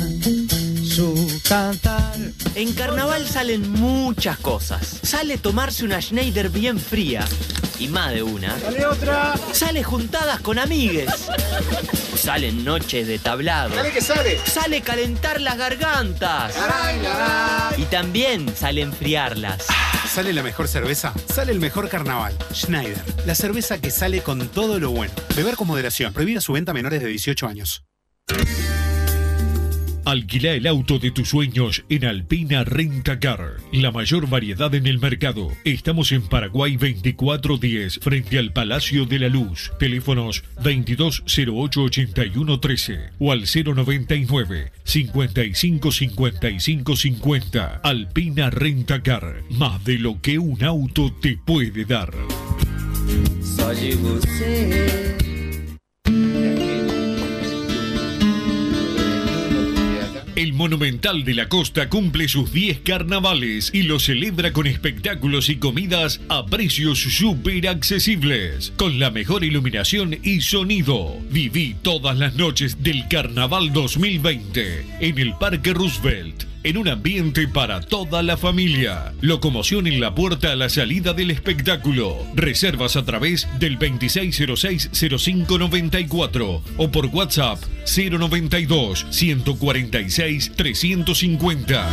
Speaker 9: su cantar.
Speaker 10: En carnaval salen muchas cosas. Sale tomarse una Schneider bien fría. Y más de una.
Speaker 9: Sale otra.
Speaker 10: Sale juntadas con amigues. Salen noches de tablado.
Speaker 9: Sale que sale.
Speaker 10: Sale calentar las gargantas. Y también sale enfriarlas.
Speaker 11: ¿Sale la mejor cerveza? Sale el mejor carnaval. Schneider, la cerveza que sale con todo lo bueno. Beber con moderación. Prohibida su venta a menores de 18 años.
Speaker 12: Alquila el auto de tus sueños en Alpina Rentacar. La mayor variedad en el mercado. Estamos en Paraguay 2410, frente al Palacio de la Luz. Teléfonos 2208-8113 o al 099 55 55 50. Alpina Rentacar. Más de lo que un auto te puede dar.
Speaker 9: Você.
Speaker 12: Monumental de la Costa cumple sus 10 carnavales y lo celebra con espectáculos y comidas a precios súper accesibles, con la mejor iluminación y sonido. Viví todas las noches del Carnaval 2020 en el Parque Roosevelt. En un ambiente para toda la familia. Locomoción en la puerta a la salida del espectáculo. Reservas a través del 2606-0594 o por WhatsApp 092 146 350.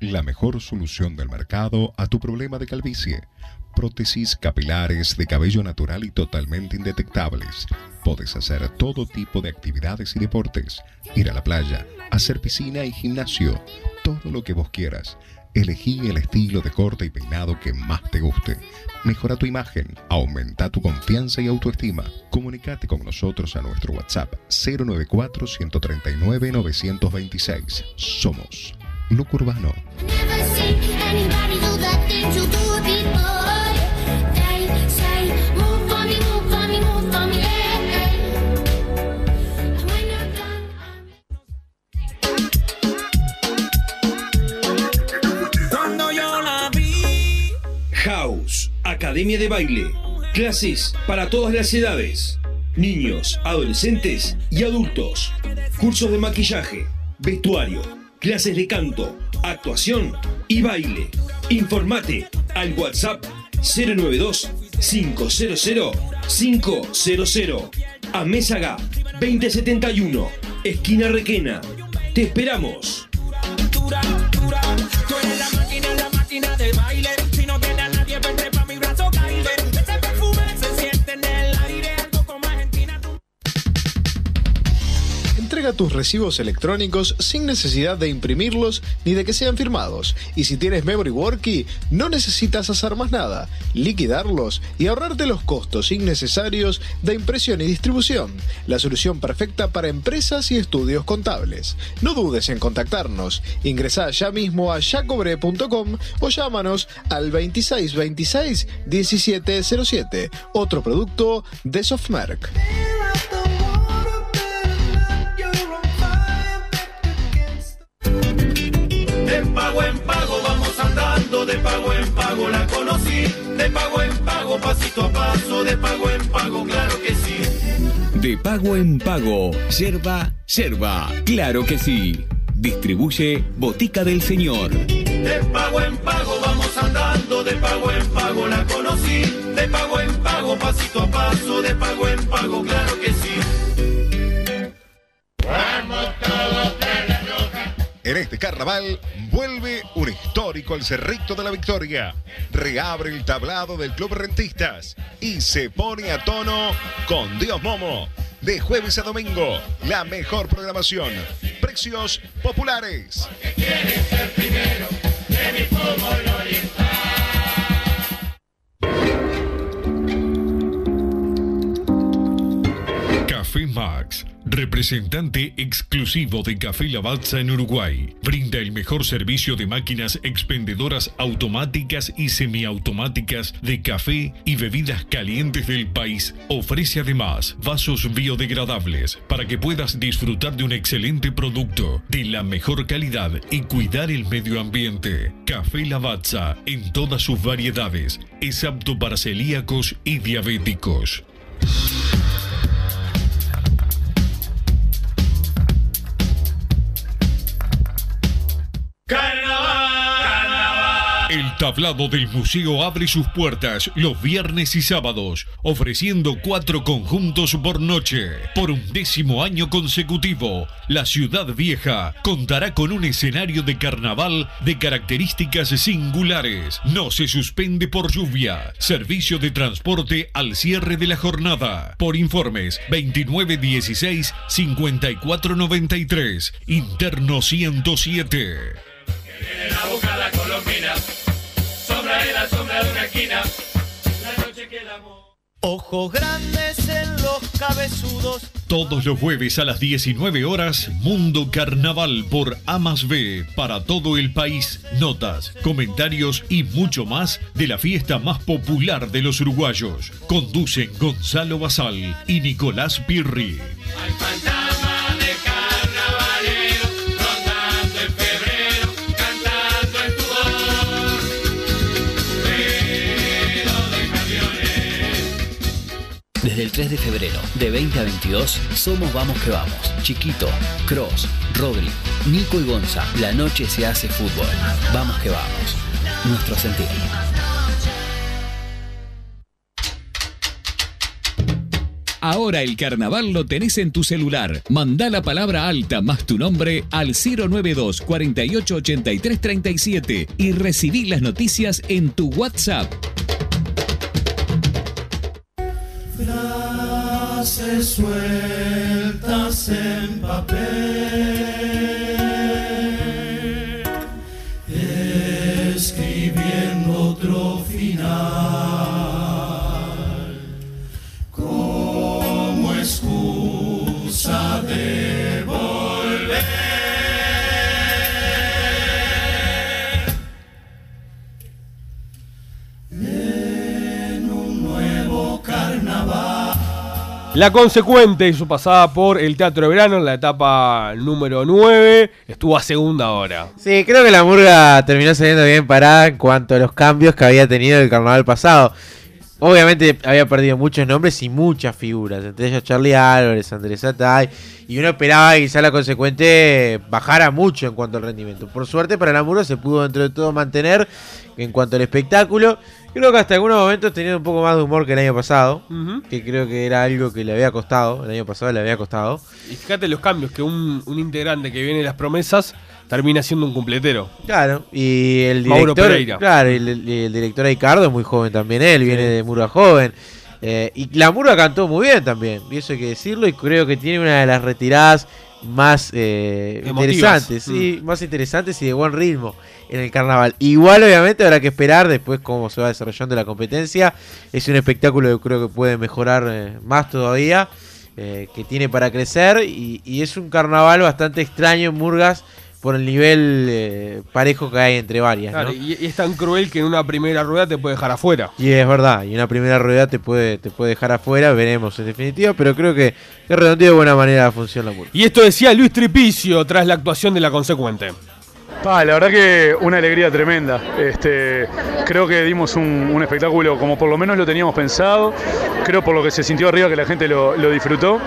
Speaker 13: La mejor solución del mercado a tu problema de calvicie. Prótesis capilares de cabello natural y totalmente indetectables. Puedes hacer todo tipo de actividades y deportes. Ir a la playa, hacer piscina y gimnasio. Todo lo que vos quieras. Elegí el estilo de corte y peinado que más te guste. Mejora tu imagen, aumenta tu confianza y autoestima. Comunicate con nosotros a nuestro WhatsApp 094 139 926. Somos Look Urbano.
Speaker 14: House, Academia de Baile. Clases para todas las edades. Niños, adolescentes y adultos. Cursos de maquillaje, vestuario, clases de canto, actuación y baile. Informate al WhatsApp 092 500 500 a Mésaga 2071, esquina Requena. Te esperamos.
Speaker 15: Tus recibos electrónicos sin necesidad de imprimirlos ni de que sean firmados. Y si tienes Memory Worky, no necesitas hacer más nada, liquidarlos y ahorrarte los costos innecesarios de impresión y distribución. La solución perfecta para empresas y estudios contables. No dudes en contactarnos. Ingresá ya mismo a jacobre.com o llámanos al 2626 1707. Otro producto de Softmerk.
Speaker 6: Pago en pago la conocí, de pago en pago pasito a paso, de pago en pago, claro que sí.
Speaker 1: De pago en pago, yerba, yerba, claro que sí. Distribuye Botica del Señor.
Speaker 6: De pago en pago vamos andando, de pago en pago la conocí, de pago en pago pasito a paso, de pago en pago, claro que sí.
Speaker 13: En este carnaval vuelve un histórico al Cerrito de la Victoria. Reabre el tablado del Club Rentistas y se pone a tono con Dios Momo. De jueves a domingo, la mejor programación. Precios populares.
Speaker 12: Representante exclusivo de Café Lavazza en Uruguay. Brinda el mejor servicio de máquinas expendedoras automáticas y semiautomáticas de café y bebidas calientes del país. Ofrece además vasos biodegradables para que puedas disfrutar de un excelente producto de la mejor calidad y cuidar el medio ambiente. Café Lavazza en todas sus variedades. Es apto para celíacos y diabéticos. El tablado del museo abre sus puertas los viernes y sábados, ofreciendo cuatro conjuntos por noche. Por un décimo año consecutivo, la ciudad vieja contará con un escenario de carnaval de características singulares. No se suspende por lluvia. Servicio de transporte al cierre de la jornada. Por informes 2916 5493, interno 107.
Speaker 6: En la boca la esquina, la noche que el amor.
Speaker 10: Ojos grandes en los cabezudos.
Speaker 12: Todos los jueves a las 19 horas, Mundo Carnaval por A más B para todo el país. Notas, comentarios y mucho más de la fiesta más popular de los uruguayos. Conducen Gonzalo Basal y Nicolás Pirri.
Speaker 6: Hay
Speaker 16: Desde el 3 de febrero de 20 a 22 somos Vamos que Vamos. Chiquito, Cross, Rodri, Nico y Gonza. La noche se hace fútbol. Vamos que vamos. Nuestro sentir.
Speaker 1: Ahora el carnaval lo tenés en tu celular. Mandá la palabra alta más tu nombre al 092 48 83 37 y recibí las noticias en tu WhatsApp.
Speaker 6: suelta en papel.
Speaker 2: La consecuente y su pasada por el Teatro de Verano en la etapa número 9 estuvo a segunda hora.
Speaker 3: Sí, creo que la murga terminó saliendo bien parada en cuanto a los cambios que había tenido el carnaval pasado. Obviamente había perdido muchos nombres y muchas figuras, entre ellos Charlie Álvarez, Andrés Atay, y uno esperaba que quizá la consecuente bajara mucho en cuanto al rendimiento. Por suerte para la murga se pudo dentro de todo mantener en cuanto al espectáculo. Creo que hasta algunos momentos tenía un poco más de humor que el año pasado, que creo que era algo que le había costado, el año pasado le había costado.
Speaker 2: Y fíjate los cambios, que un, un integrante que viene de las promesas termina siendo un completero.
Speaker 3: Claro, y el
Speaker 2: Mauro
Speaker 3: director,
Speaker 2: Pereira.
Speaker 3: claro, el, el- el director Ricardo es muy joven también, él viene de Murga joven. Eh, y la Murga cantó muy bien también, y eso hay que decirlo, y creo que tiene una de las retiradas más eh, interesantes, sí, más interesantes y de buen ritmo en el carnaval. Igual obviamente habrá que esperar después cómo se va desarrollando la competencia. Es un espectáculo que creo que puede mejorar eh, más todavía, eh, que tiene para crecer y, y es un carnaval bastante extraño en Murgas por el nivel eh, parejo que hay entre varias.
Speaker 2: Claro,
Speaker 3: ¿no?
Speaker 2: y, y es tan cruel que en una primera rueda te puede dejar afuera.
Speaker 3: Y es verdad, y una primera rueda te puede, te puede dejar afuera, veremos en definitiva, pero creo que, que redondeó de buena manera la función la Murga.
Speaker 2: Y esto decía Luis Tripicio tras la actuación de la consecuente.
Speaker 17: La verdad que una alegría tremenda. Este, creo que dimos un, un espectáculo como por lo menos lo teníamos pensado. Creo por lo que se sintió arriba que la gente lo, lo disfrutó.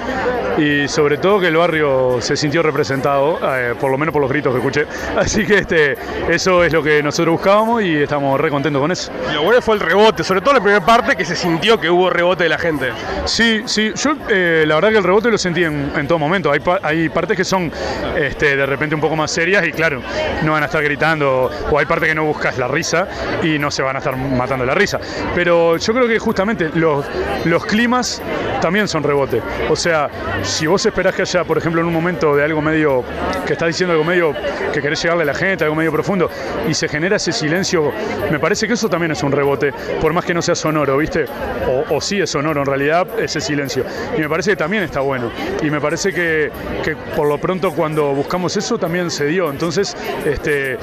Speaker 17: Y sobre todo que el barrio se sintió representado, eh, por lo menos por los gritos que escuché. Así que este, eso es lo que nosotros buscábamos y estamos re contentos con eso.
Speaker 2: Lo bueno fue el rebote, sobre todo en la primera parte que se sintió que hubo rebote de la gente.
Speaker 17: Sí, sí, yo eh, la verdad que el rebote lo sentí en, en todo momento. Hay, pa- hay partes que son este, de repente un poco más serias y claro, no van a estar gritando, o hay partes que no buscas la risa y no se van a estar matando la risa. Pero yo creo que justamente los, los climas también son rebote. O sea, si vos esperás que haya, por ejemplo, en un momento de algo medio, que estás diciendo algo medio que querés llegarle a la gente, algo medio profundo, y se genera ese silencio, me parece que eso también es un rebote, por más que no sea sonoro, ¿viste? O, o sí es sonoro en realidad, ese silencio. Y me parece que también está bueno. Y me parece que, que por lo pronto cuando buscamos eso también se dio. Entonces, este,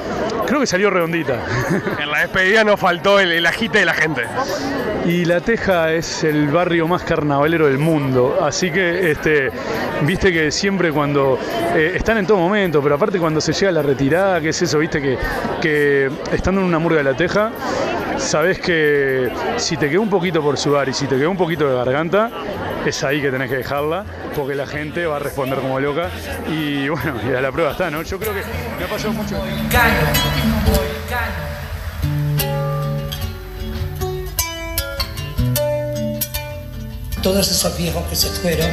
Speaker 17: creo que salió redondita.
Speaker 2: En la despedida nos faltó el, el agite de la gente.
Speaker 17: Y La Teja es el barrio más carnavalero del mundo, así que este, viste que siempre cuando eh, están en todo momento, pero aparte cuando se llega la retirada, que es eso, viste que, que estando en una murga de La Teja, sabes que si te queda un poquito por sudar y si te queda un poquito de garganta, es ahí que tenés que dejarla, porque la gente va a responder como loca y bueno, y a la prueba está, ¿no? Yo creo que me ha pasado mucho.
Speaker 18: Todos esos viejos que se fueron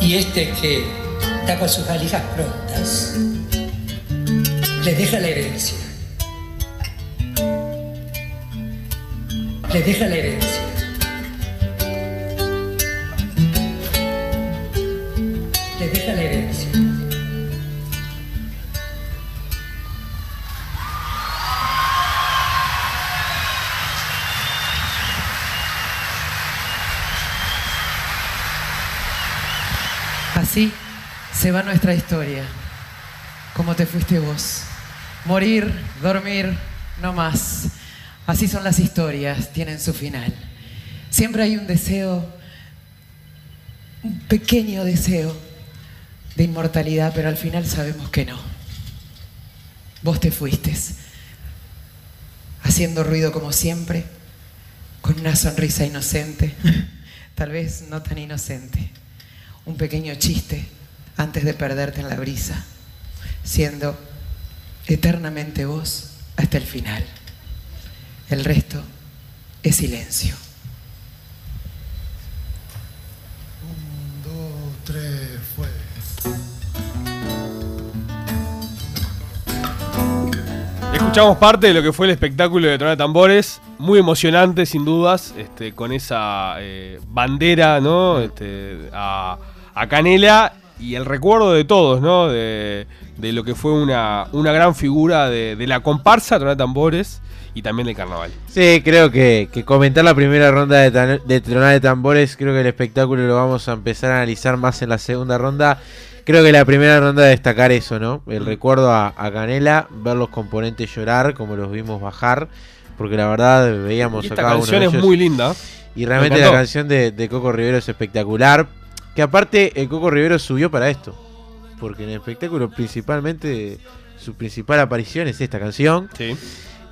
Speaker 18: y este que está con sus valijas prontas, le deja la herencia. Le deja la herencia.
Speaker 19: Así se va nuestra historia, como te fuiste vos. Morir, dormir, no más. Así son las historias, tienen su final. Siempre hay un deseo, un pequeño deseo de inmortalidad, pero al final sabemos que no. Vos te fuiste, haciendo ruido como siempre, con una sonrisa inocente, tal vez no tan inocente un pequeño chiste antes de perderte en la brisa, siendo eternamente vos hasta el final. El resto es silencio.
Speaker 2: Escuchamos parte de lo que fue el espectáculo de Tronar Tambores, muy emocionante sin dudas, este, con esa eh, bandera, ¿no? Este, a, a Canela y el recuerdo de todos, ¿no? de, de lo que fue una, una gran figura de, de la comparsa Tronar de Tambores y también del carnaval.
Speaker 3: Sí, creo que, que comentar la primera ronda de, tan- de tronar de tambores, creo que el espectáculo lo vamos a empezar a analizar más en la segunda ronda. Creo que la primera ronda destacar eso, ¿no? El recuerdo a, a Canela, ver los componentes llorar, como los vimos bajar, porque la verdad veíamos
Speaker 2: Y esta
Speaker 3: uno
Speaker 2: canción
Speaker 3: de
Speaker 2: es
Speaker 3: ellos.
Speaker 2: muy linda.
Speaker 3: Y realmente
Speaker 2: Me
Speaker 3: la canción de, de Coco Rivero es espectacular. Que aparte, el Coco Rivero subió para esto. Porque en el espectáculo, principalmente, su principal aparición es esta canción.
Speaker 2: Sí.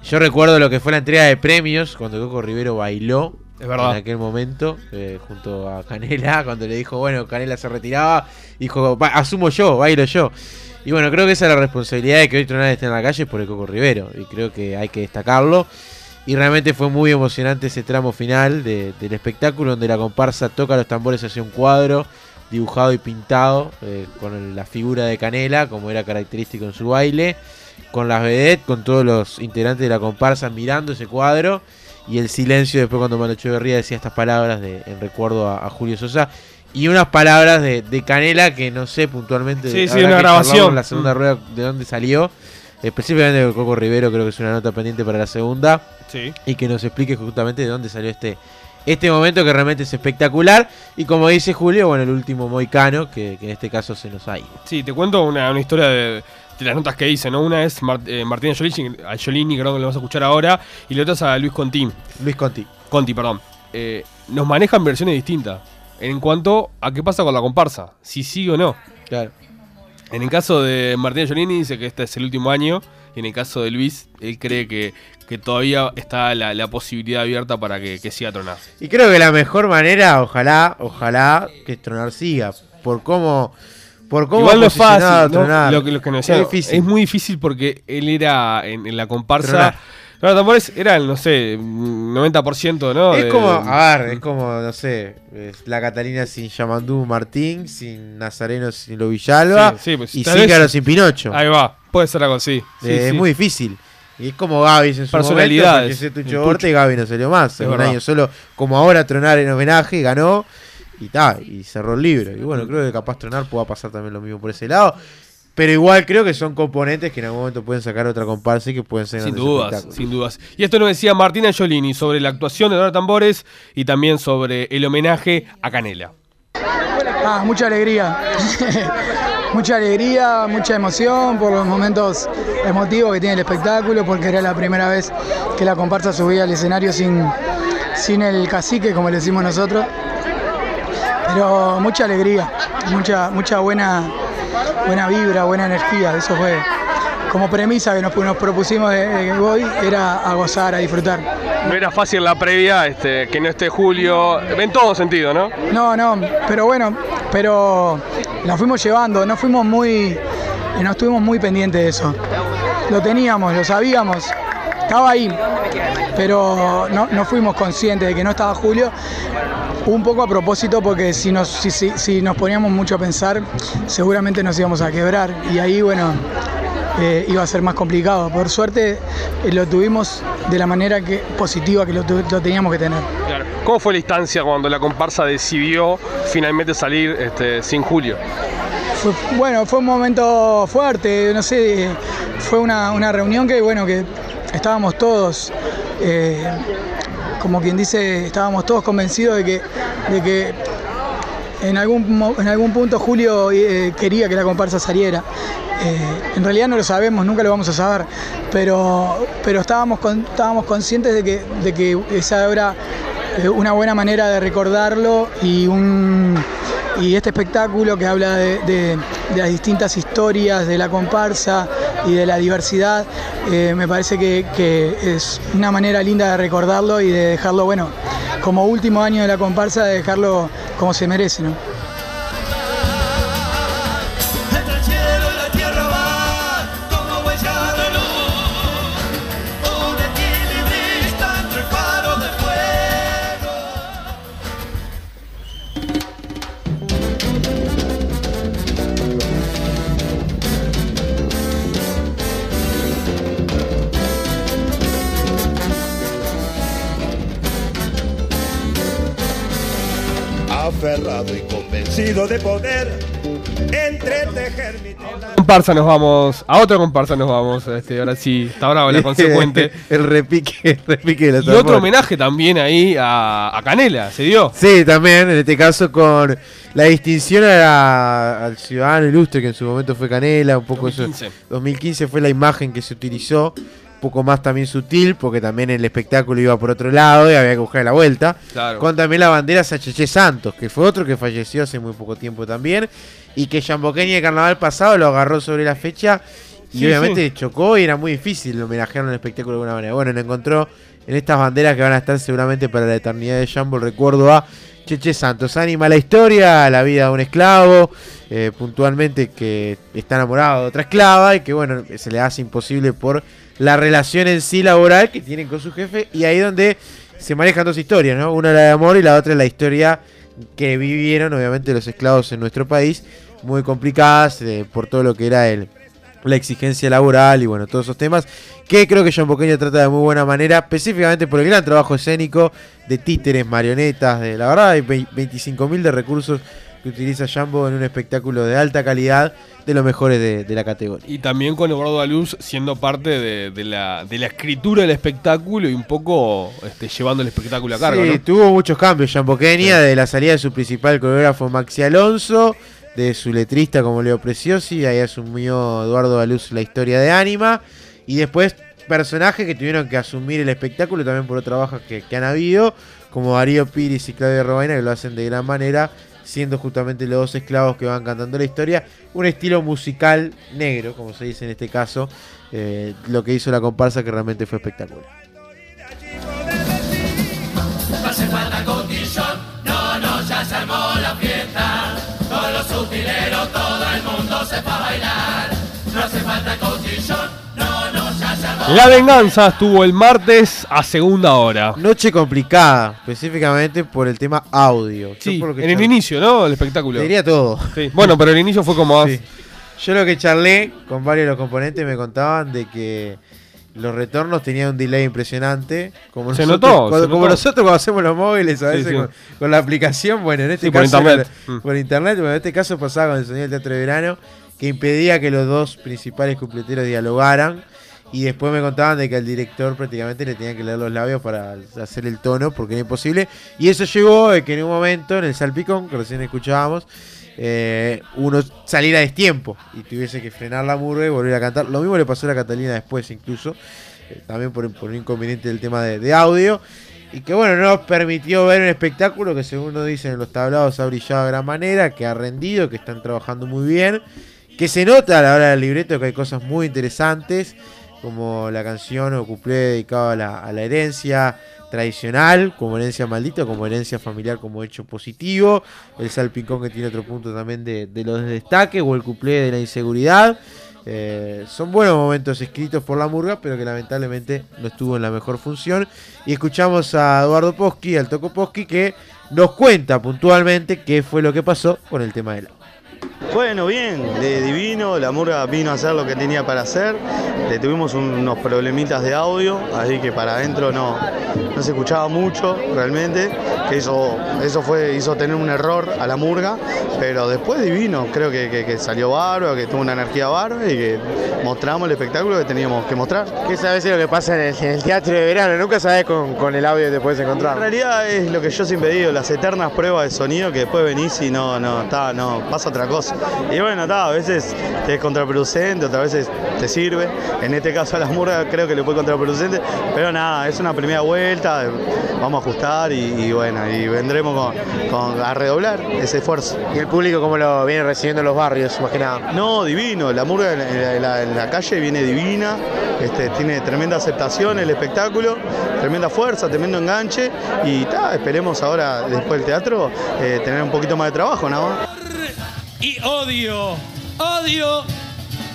Speaker 3: Yo recuerdo lo que fue la entrega de premios cuando Coco Rivero bailó.
Speaker 2: Es verdad.
Speaker 3: En aquel momento, eh, junto a Canela, cuando le dijo, bueno, Canela se retiraba, dijo, "Va, asumo yo, bailo yo. Y bueno, creo que esa es la responsabilidad de que hoy Tronal esté en la calle por el Coco Rivero. Y creo que hay que destacarlo. Y realmente fue muy emocionante ese tramo final de- del espectáculo donde la comparsa toca los tambores hacia un cuadro dibujado y pintado eh, con la figura de Canela, como era característico en su baile, con las vedettes, con todos los integrantes de la comparsa mirando ese cuadro y el silencio después cuando Manu Echeverría decía estas palabras de, en recuerdo a, a Julio Sosa y unas palabras de, de Canela que no sé puntualmente
Speaker 2: Sí, sí, una grabación.
Speaker 3: en la segunda
Speaker 2: Mm.
Speaker 3: rueda de dónde salió específicamente de Coco Rivero creo que es una nota pendiente para la segunda
Speaker 2: Sí.
Speaker 3: y que nos explique justamente de dónde salió este este momento que realmente es espectacular y como dice Julio bueno el último moicano que, que en este caso se nos ha ido
Speaker 2: Sí, te cuento una, una historia de, de las notas que hice, ¿no? Una es Mar- eh, Martín Angiolini, Angiolini, creo que lo vamos a escuchar ahora, y la otra es a Luis Conti.
Speaker 3: Luis Conti.
Speaker 2: Conti, perdón. Eh, nos manejan versiones distintas en cuanto a qué pasa con la comparsa, si sí o no.
Speaker 3: Claro.
Speaker 2: En el caso de Martín Angiolini dice que este es el último año, y en el caso de Luis, él cree que, que todavía está la, la posibilidad abierta para que, que siga tronando.
Speaker 3: Y creo que la mejor manera, ojalá, ojalá que Tronar siga. Por cómo. Por cómo
Speaker 2: Igual no es.
Speaker 3: Tronar.
Speaker 2: Lo que, lo que nos decía,
Speaker 3: es
Speaker 2: es,
Speaker 3: difícil.
Speaker 2: muy difícil porque él era en, en la comparsa.
Speaker 3: Tronar.
Speaker 2: Los tambores eran, no sé, 90%, ¿no?
Speaker 3: Es como, a ver, es como, no sé, la Catalina sin Yamandú Martín, sin Nazareno sin Lo Villalba
Speaker 2: Sí, sí, pues,
Speaker 3: y Cícaro sin Pinocho.
Speaker 2: Ahí va, puede ser algo así. Sí,
Speaker 3: Eh, es muy difícil. Y es como Gaby en su
Speaker 2: Personalidades.
Speaker 3: momento, Tucho y. Gaby no salió más. Un año solo, como ahora Tronar en homenaje, ganó y ta, y cerró el libro. Y bueno, creo que capaz Tronar pueda pasar también lo mismo por ese lado. Pero igual creo que son componentes que en algún momento pueden sacar otra comparsa y que pueden ser
Speaker 2: Sin dudas, sin dudas. Y esto nos decía Martín Angiolini sobre la actuación de Dora Tambores y también sobre el homenaje a Canela.
Speaker 20: Ah, mucha alegría. mucha alegría, mucha emoción por los momentos emotivos que tiene el espectáculo, porque era la primera vez que la comparsa subía al escenario sin, sin el cacique, como le decimos nosotros. Pero mucha alegría, mucha, mucha buena, buena vibra, buena energía. Eso fue como premisa que nos, nos propusimos de, de hoy, era a gozar, a disfrutar.
Speaker 2: No era fácil la previa, este, que no esté Julio, en todo sentido, ¿no?
Speaker 20: No, no, pero bueno, pero la fuimos llevando, no fuimos muy, no estuvimos muy pendientes de eso. Lo teníamos, lo sabíamos, estaba ahí, pero no, no fuimos conscientes de que no estaba Julio. Un poco a propósito porque si nos, si, si- si nos poníamos mucho a pensar, seguramente nos íbamos a quebrar y ahí, bueno, eh, iba a ser más complicado. Por suerte eh, lo tuvimos de la manera que, positiva que lo, teníamos que tener.
Speaker 2: Claro. ¿Cómo fue la instancia cuando la comparsa decidió finalmente salir este, sin Julio?
Speaker 20: Fue- bueno, fue un momento fuerte, no sé, fue una, una reunión que, bueno, que estábamos todos, eh, como quien dice, estábamos todos convencidos de que, de que en algún, en algún punto Julio eh, quería que la comparsa saliera. Eh, en realidad no lo sabemos, nunca lo vamos a saber, pero, pero estábamos, estábamos conscientes de que, de que esa era eh, una buena manera de recordarlo y, un, y este espectáculo que habla de las distintas historias de la comparsa y de la diversidad, eh, me parece que, que es una manera linda de recordarlo y de dejarlo, bueno, como último año de la comparsa, de dejarlo como se merece, ¿no?
Speaker 6: De poder entretejer mi tela.
Speaker 2: Comparsa nos vamos, a otra comparsa nos vamos, este, ahora sí, está bravo la consecuente.
Speaker 3: el repique, el repique de los
Speaker 2: Y otro homenaje también ahí a, a Canela, se dio.
Speaker 3: Sí, también, en este caso con la distinción a la- al ciudadano ilustre que en su momento fue Canela, un poco
Speaker 2: 2015.
Speaker 3: eso. 2015 fue la imagen que se utilizó, poco más también sutil, porque también el espectáculo iba por otro lado y había que buscar la vuelta.
Speaker 2: Claro.
Speaker 3: Con también la bandera Sacheche Santos, que fue otro que falleció hace muy poco tiempo también, y que Chamboqueña el carnaval pasado lo agarró sobre la fecha. Y
Speaker 2: Sí,
Speaker 3: obviamente
Speaker 2: sí.
Speaker 3: chocó y era muy difícil homenajear en el espectáculo de alguna manera. Bueno, lo encontró en estas banderas que van a estar seguramente para la eternidad de Jambo recuerdo a Cheche Santos. Anima la historia, la vida de un esclavo, eh, puntualmente que está enamorado de otra esclava y que bueno, se le hace imposible por la relación en sí laboral que tienen con su jefe y ahí donde se manejan dos historias, ¿no? Una la de amor y la otra la historia que vivieron obviamente los esclavos en nuestro país, muy complicadas eh, por todo lo que era el, la exigencia laboral y bueno, todos esos temas que creo que John Boqueño trata de muy buena manera, específicamente por el gran trabajo escénico de títeres, marionetas, de la verdad hay 25.000 de recursos que utiliza Jambo en un espectáculo de alta calidad, de los mejores de, de la categoría.
Speaker 2: Y también con Eduardo Aluz siendo parte de, de la, de la escritura del espectáculo y un poco este, llevando el espectáculo a cargo.
Speaker 3: Sí,
Speaker 2: ¿no?
Speaker 3: tuvo muchos cambios Jean Boqueña, de la salida de su principal coreógrafo Maxi Alonso, de su letrista como Leo Preciosi, ahí asumió Eduardo Aluz la historia de Anima, y después personajes que tuvieron que asumir el espectáculo también por otras bajas que, que han habido, como Darío Piris y Claudia Robaina, que lo hacen de gran manera, siendo justamente los dos esclavos que van cantando la historia, un estilo musical negro, como se dice en este caso, eh, lo que hizo la comparsa que realmente fue espectacular.
Speaker 21: No no, ya se armó la fiesta. Con los utileros todo el mundo se va a bailar. No hace falta cotillón,
Speaker 2: La venganza estuvo el martes a segunda hora.
Speaker 3: Noche complicada, específicamente por el tema audio.
Speaker 2: Sí,
Speaker 3: por lo que
Speaker 2: en el inicio, ¿no? El espectáculo.
Speaker 3: Te diría todo.
Speaker 2: Sí. Bueno, pero el inicio fue como más.
Speaker 3: Sí. Yo lo que charlé con varios de los componentes me contaban de que los retornos tenían un delay impresionante. Como
Speaker 2: Se
Speaker 3: nosotros,
Speaker 2: notó,
Speaker 3: cuando-
Speaker 2: se
Speaker 3: como
Speaker 2: notó.
Speaker 3: nosotros cuando hacemos los móviles a veces
Speaker 2: sí.
Speaker 3: Con, con la aplicación, bueno, en este
Speaker 2: Sí, por
Speaker 3: caso
Speaker 2: internet.
Speaker 3: era-
Speaker 2: Mm.
Speaker 3: por internet, bueno, en este caso pasaba con el sonido del teatro de verano, que impedía que los dos principales cupleteros dialogaran. Y después me contaban de que al director prácticamente le tenían que leer los labios para hacer el tono, porque era imposible. Y eso llevó a que en un momento, en el salpicón, que recién escuchábamos, eh, uno saliera a destiempo y tuviese que frenar la murga y volver a cantar. Lo mismo le pasó a la Catalina después, incluso, eh, también por, por un inconveniente del tema de, de audio. Y que bueno, no nos permitió ver un espectáculo que según nos dicen en los tablados ha brillado de gran manera, que ha rendido, que están trabajando muy bien, que se nota a la hora del libreto que hay cosas muy interesantes, como la canción o cuplé dedicado a la, a la herencia tradicional, como herencia maldita, como herencia familiar, como hecho positivo, el salpicón que tiene otro punto también de, de los destaques, o el cuplé de la inseguridad. Eh, son buenos momentos escritos por la murga, pero que lamentablemente no estuvo en la mejor función. Y escuchamos a Eduardo Poschi, al Toco Poschi, que nos cuenta puntualmente qué fue lo que pasó con el tema del agua.
Speaker 22: Bueno, bien, de divino, la murga vino a hacer lo que tenía para hacer, le tuvimos un- unos problemitas de audio, así que para adentro no, no se escuchaba mucho realmente, que eso, eso fue, hizo tener un error a la murga, pero después divino, creo que, que- que salió bárbaro, que tuvo una energía bárbara y que mostramos el espectáculo que teníamos que mostrar.
Speaker 3: ¿Qué sabes lo que pasa en el, en el teatro de verano? Nunca sabes con, con el audio que te puedes encontrar.
Speaker 22: En realidad es lo que yo siempre digo, las eternas pruebas de sonido que después venís y no, no, está, no, pasa otra cosa. Y bueno, está, a veces te es contraproducente, otras veces te sirve. En este caso a las murgas creo que le fue contraproducente, pero nada, es una primera vuelta, vamos a ajustar y, y bueno, y vendremos con, con- a redoblar ese esfuerzo.
Speaker 3: ¿Y el público cómo lo viene recibiendo en los barrios, más que nada?
Speaker 22: No, divino, la murga en la, en la- en la calle viene divina, este, tiene tremenda aceptación el espectáculo, tremenda fuerza, tremendo enganche y ta, esperemos ahora, después del teatro, eh, tener un poquito más de trabajo, nada más.
Speaker 7: Y odio, odio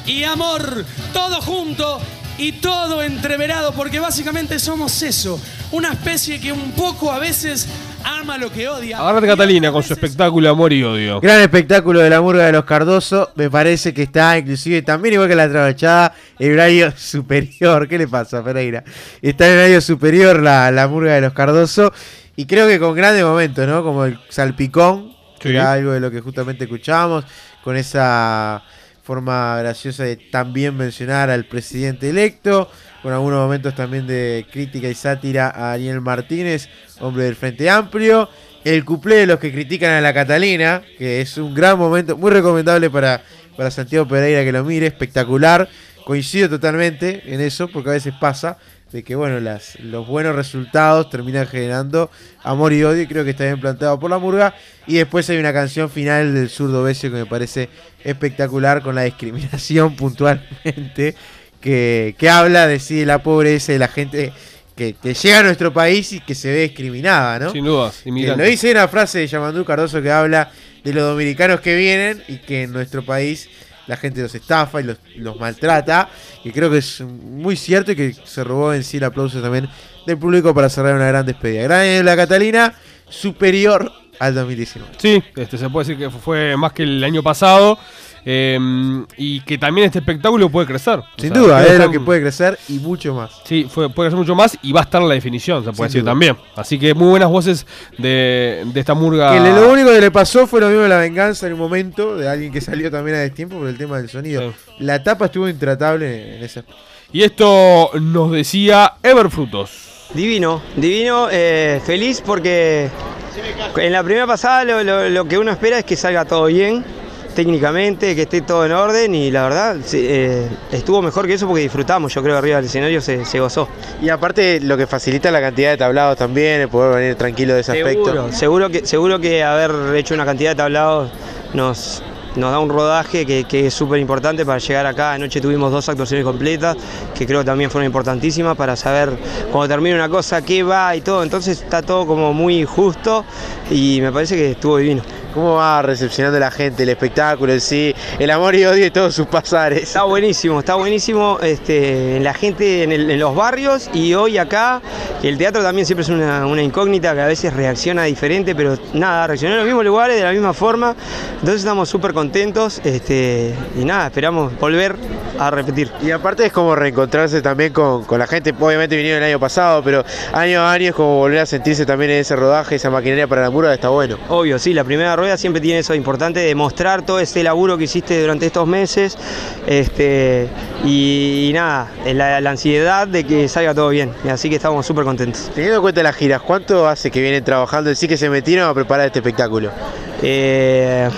Speaker 7: y amor, todo junto y todo entreverado, porque básicamente somos eso, una especie que un poco a veces ama lo que odia.
Speaker 2: Agárrate Catalina con su espectáculo Amor y Odio.
Speaker 3: Gran espectáculo de la murga de los Cardoso. Me parece que está, inclusive, también igual que la trabachada, en horario superior. ¿Qué le pasa, Pereira? Está en horario superior la, la murga de los Cardoso. Y creo que con grandes momentos, ¿no? Como el salpicón, que
Speaker 2: Sí.
Speaker 3: era algo de lo que justamente escuchábamos, con esa forma graciosa de también mencionar al presidente electo, con algunos momentos también de crítica y sátira a Ariel Martínez, hombre del Frente Amplio. El cuplé de los que critican a la Catalina, que es un gran momento, muy recomendable para, para Santiago Pereira que lo mire, espectacular. Coincido totalmente en eso, porque a veces pasa de que bueno, las, los buenos resultados terminan generando amor y odio, y creo que está bien planteado por la murga. Y después hay una canción final del zurdo Besio que me parece espectacular con la discriminación puntualmente, que, que habla de sí de la pobreza y de la gente que, que llega a nuestro país y que se ve discriminada, ¿no?
Speaker 2: Sin dudas,
Speaker 3: Que
Speaker 2: inmigrantes.
Speaker 3: lo dice una frase de Yamandú Cardoso que habla de los dominicanos que vienen y que en nuestro país la gente los estafa y los, los maltrata. Y creo que es muy cierto y que se robó en sí el aplauso también del público para cerrar una gran despedida. Gran año la Catalina, superior al 2019.
Speaker 2: Sí, este, se puede decir que fue más que el año pasado. Eh, y que también este espectáculo puede crecer. O
Speaker 3: Sin
Speaker 2: sea,
Speaker 3: duda,
Speaker 2: creo
Speaker 3: es lo
Speaker 2: que
Speaker 3: puede crecer y mucho más.
Speaker 2: Sí, fue- puede crecer mucho más y va a estar en la definición, se puede
Speaker 3: Sin
Speaker 2: decir
Speaker 3: duda.
Speaker 2: también. Así que muy buenas voces de, de esta murga.
Speaker 3: Que le- lo único que le pasó fue lo mismo de la venganza en un momento de alguien que salió también a destiempo por el tema del sonido. La tapa estuvo intratable en ese.
Speaker 2: Y esto nos decía Everfrutos.
Speaker 23: Divino, divino, eh, feliz porque en la primera pasada lo, lo- lo que uno espera es que salga todo bien, técnicamente, que esté todo en orden y la verdad eh, estuvo mejor que eso porque disfrutamos, yo creo, arriba del escenario se, se gozó.
Speaker 3: Y aparte lo que facilita la cantidad de tablados también, el poder venir tranquilo de ese
Speaker 23: Seguro,
Speaker 3: aspecto.
Speaker 23: seguro que, seguro que haber hecho una cantidad de tablados nos, nos da un rodaje que, que es súper importante para llegar acá. Anoche tuvimos dos actuaciones completas que creo que también fueron importantísimas para saber cuando termina una cosa qué va y todo. Entonces está todo como muy justo y me parece que estuvo divino.
Speaker 3: ¿Cómo va recepcionando la gente el espectáculo en sí, el amor y odio y todos sus pasares?
Speaker 23: Está buenísimo, está buenísimo este, la gente en, el- en los barrios y hoy acá, el teatro también siempre es una, una incógnita que a veces reacciona diferente, pero nada, reaccionó en los mismos lugares, de la misma forma, entonces estamos súper contentos este, y nada, esperamos volver a repetir.
Speaker 3: Y aparte es como reencontrarse también con, con la gente, obviamente vinieron el año pasado, pero año a año es como volver a sentirse también en ese rodaje, esa maquinaria para la murga, está bueno.
Speaker 23: Obvio, sí, la primera rueda siempre tiene eso importante de mostrar todo ese laburo que hiciste durante estos meses este, y, y nada, la, la ansiedad de que salga todo bien, así que estamos súper contentos.
Speaker 3: Teniendo en cuenta las giras, ¿cuánto hace que vienen trabajando en sí que se metieron a preparar este espectáculo?
Speaker 23: Eh,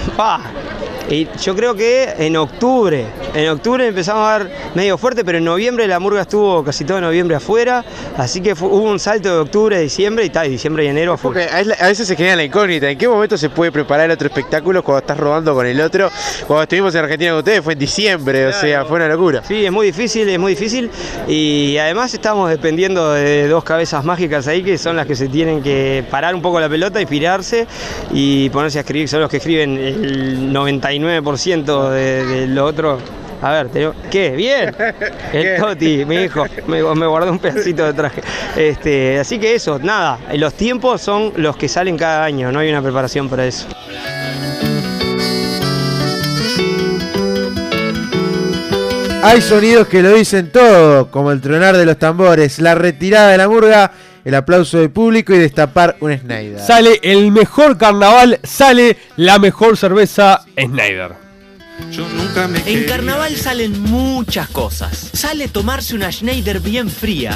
Speaker 23: y yo creo que en octubre, en octubre empezamos a dar medio fuerte, pero en noviembre la murga estuvo casi todo noviembre afuera, así que fue- hubo un salto de octubre a diciembre y tal, diciembre y enero afuera.
Speaker 3: A la- a veces se genera la incógnita, ¿en qué momento se puede preparar otro espectáculo cuando estás rodando con el otro? Cuando estuvimos en Argentina con ustedes fue en diciembre, o sea, fue una locura.
Speaker 23: Sí, es muy difícil, es muy difícil y además estamos dependiendo de dos cabezas mágicas ahí que son las que se tienen que parar un poco la pelota, inspirarse y ponerse a escribir, son los que escriben el 99% de, de lo otro. A ver, te- ¿qué? Bien. El Toti, mi hijo, me, me guardó un pedacito de traje. Este, así que eso, nada, los tiempos son los que salen cada año, no hay una preparación para eso.
Speaker 3: Hay sonidos que lo dicen todo, como el tronar de los tambores, la retirada de la murga, el aplauso del público y destapar un Snyder.
Speaker 2: Sale el mejor carnaval, sale la mejor cerveza Snyder.
Speaker 24: En carnaval salen muchas cosas. Sale tomarse una Schneider bien fría.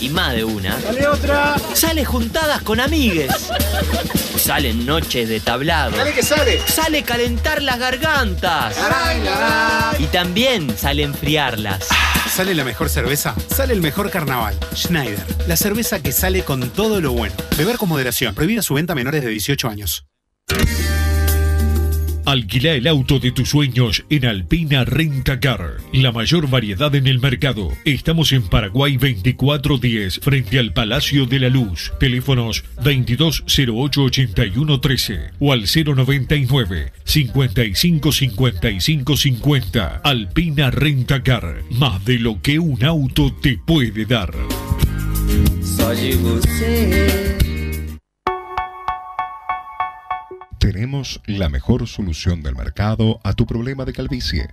Speaker 24: Y más de una.
Speaker 6: Sale otra.
Speaker 24: Sale juntadas con amigues. Salen noches de tablado.
Speaker 6: Sale que sale.
Speaker 24: Sale calentar las gargantas.
Speaker 6: Laray, laray.
Speaker 24: Y también sale enfriarlas.
Speaker 11: ¿Sale la mejor cerveza? Sale el mejor carnaval. Schneider, la cerveza que sale con todo lo bueno. Beber con moderación. Prohibida su venta a menores de 18 años.
Speaker 12: Alquila el auto de tus sueños en Alpina Renta Car. La mayor variedad en el mercado. Estamos en Paraguay 2410, frente al Palacio de la Luz. Teléfonos 2208-8113 o al 099 55 55 50. Alpina Renta Car. Más de lo que un auto te puede dar.
Speaker 9: Só de.
Speaker 13: Tenemos la mejor solución del mercado a tu problema de calvicie.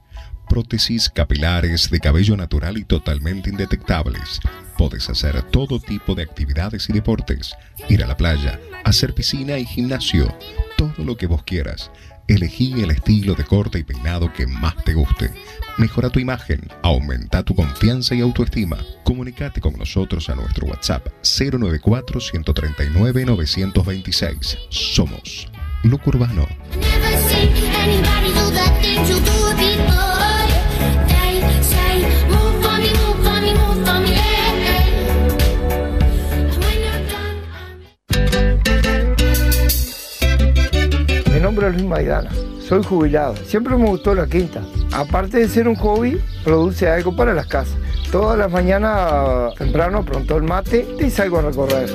Speaker 13: Prótesis capilares de cabello natural y totalmente indetectables. Puedes hacer todo tipo de actividades y deportes. Ir a la playa, hacer piscina y gimnasio, todo lo que vos quieras. Elegí el estilo de corte y peinado que más te guste. Mejora tu imagen, aumenta tu confianza y autoestima. Comunicate con nosotros a nuestro WhatsApp 094 139 926. Somos Loco Urbano.
Speaker 25: Mi nombre es Luis Maidana, soy jubilado. Siempre me gustó la quinta. Aparte de ser un hobby, produce algo para las casas. Todas las mañanas temprano pronto el mate y salgo a recorrer.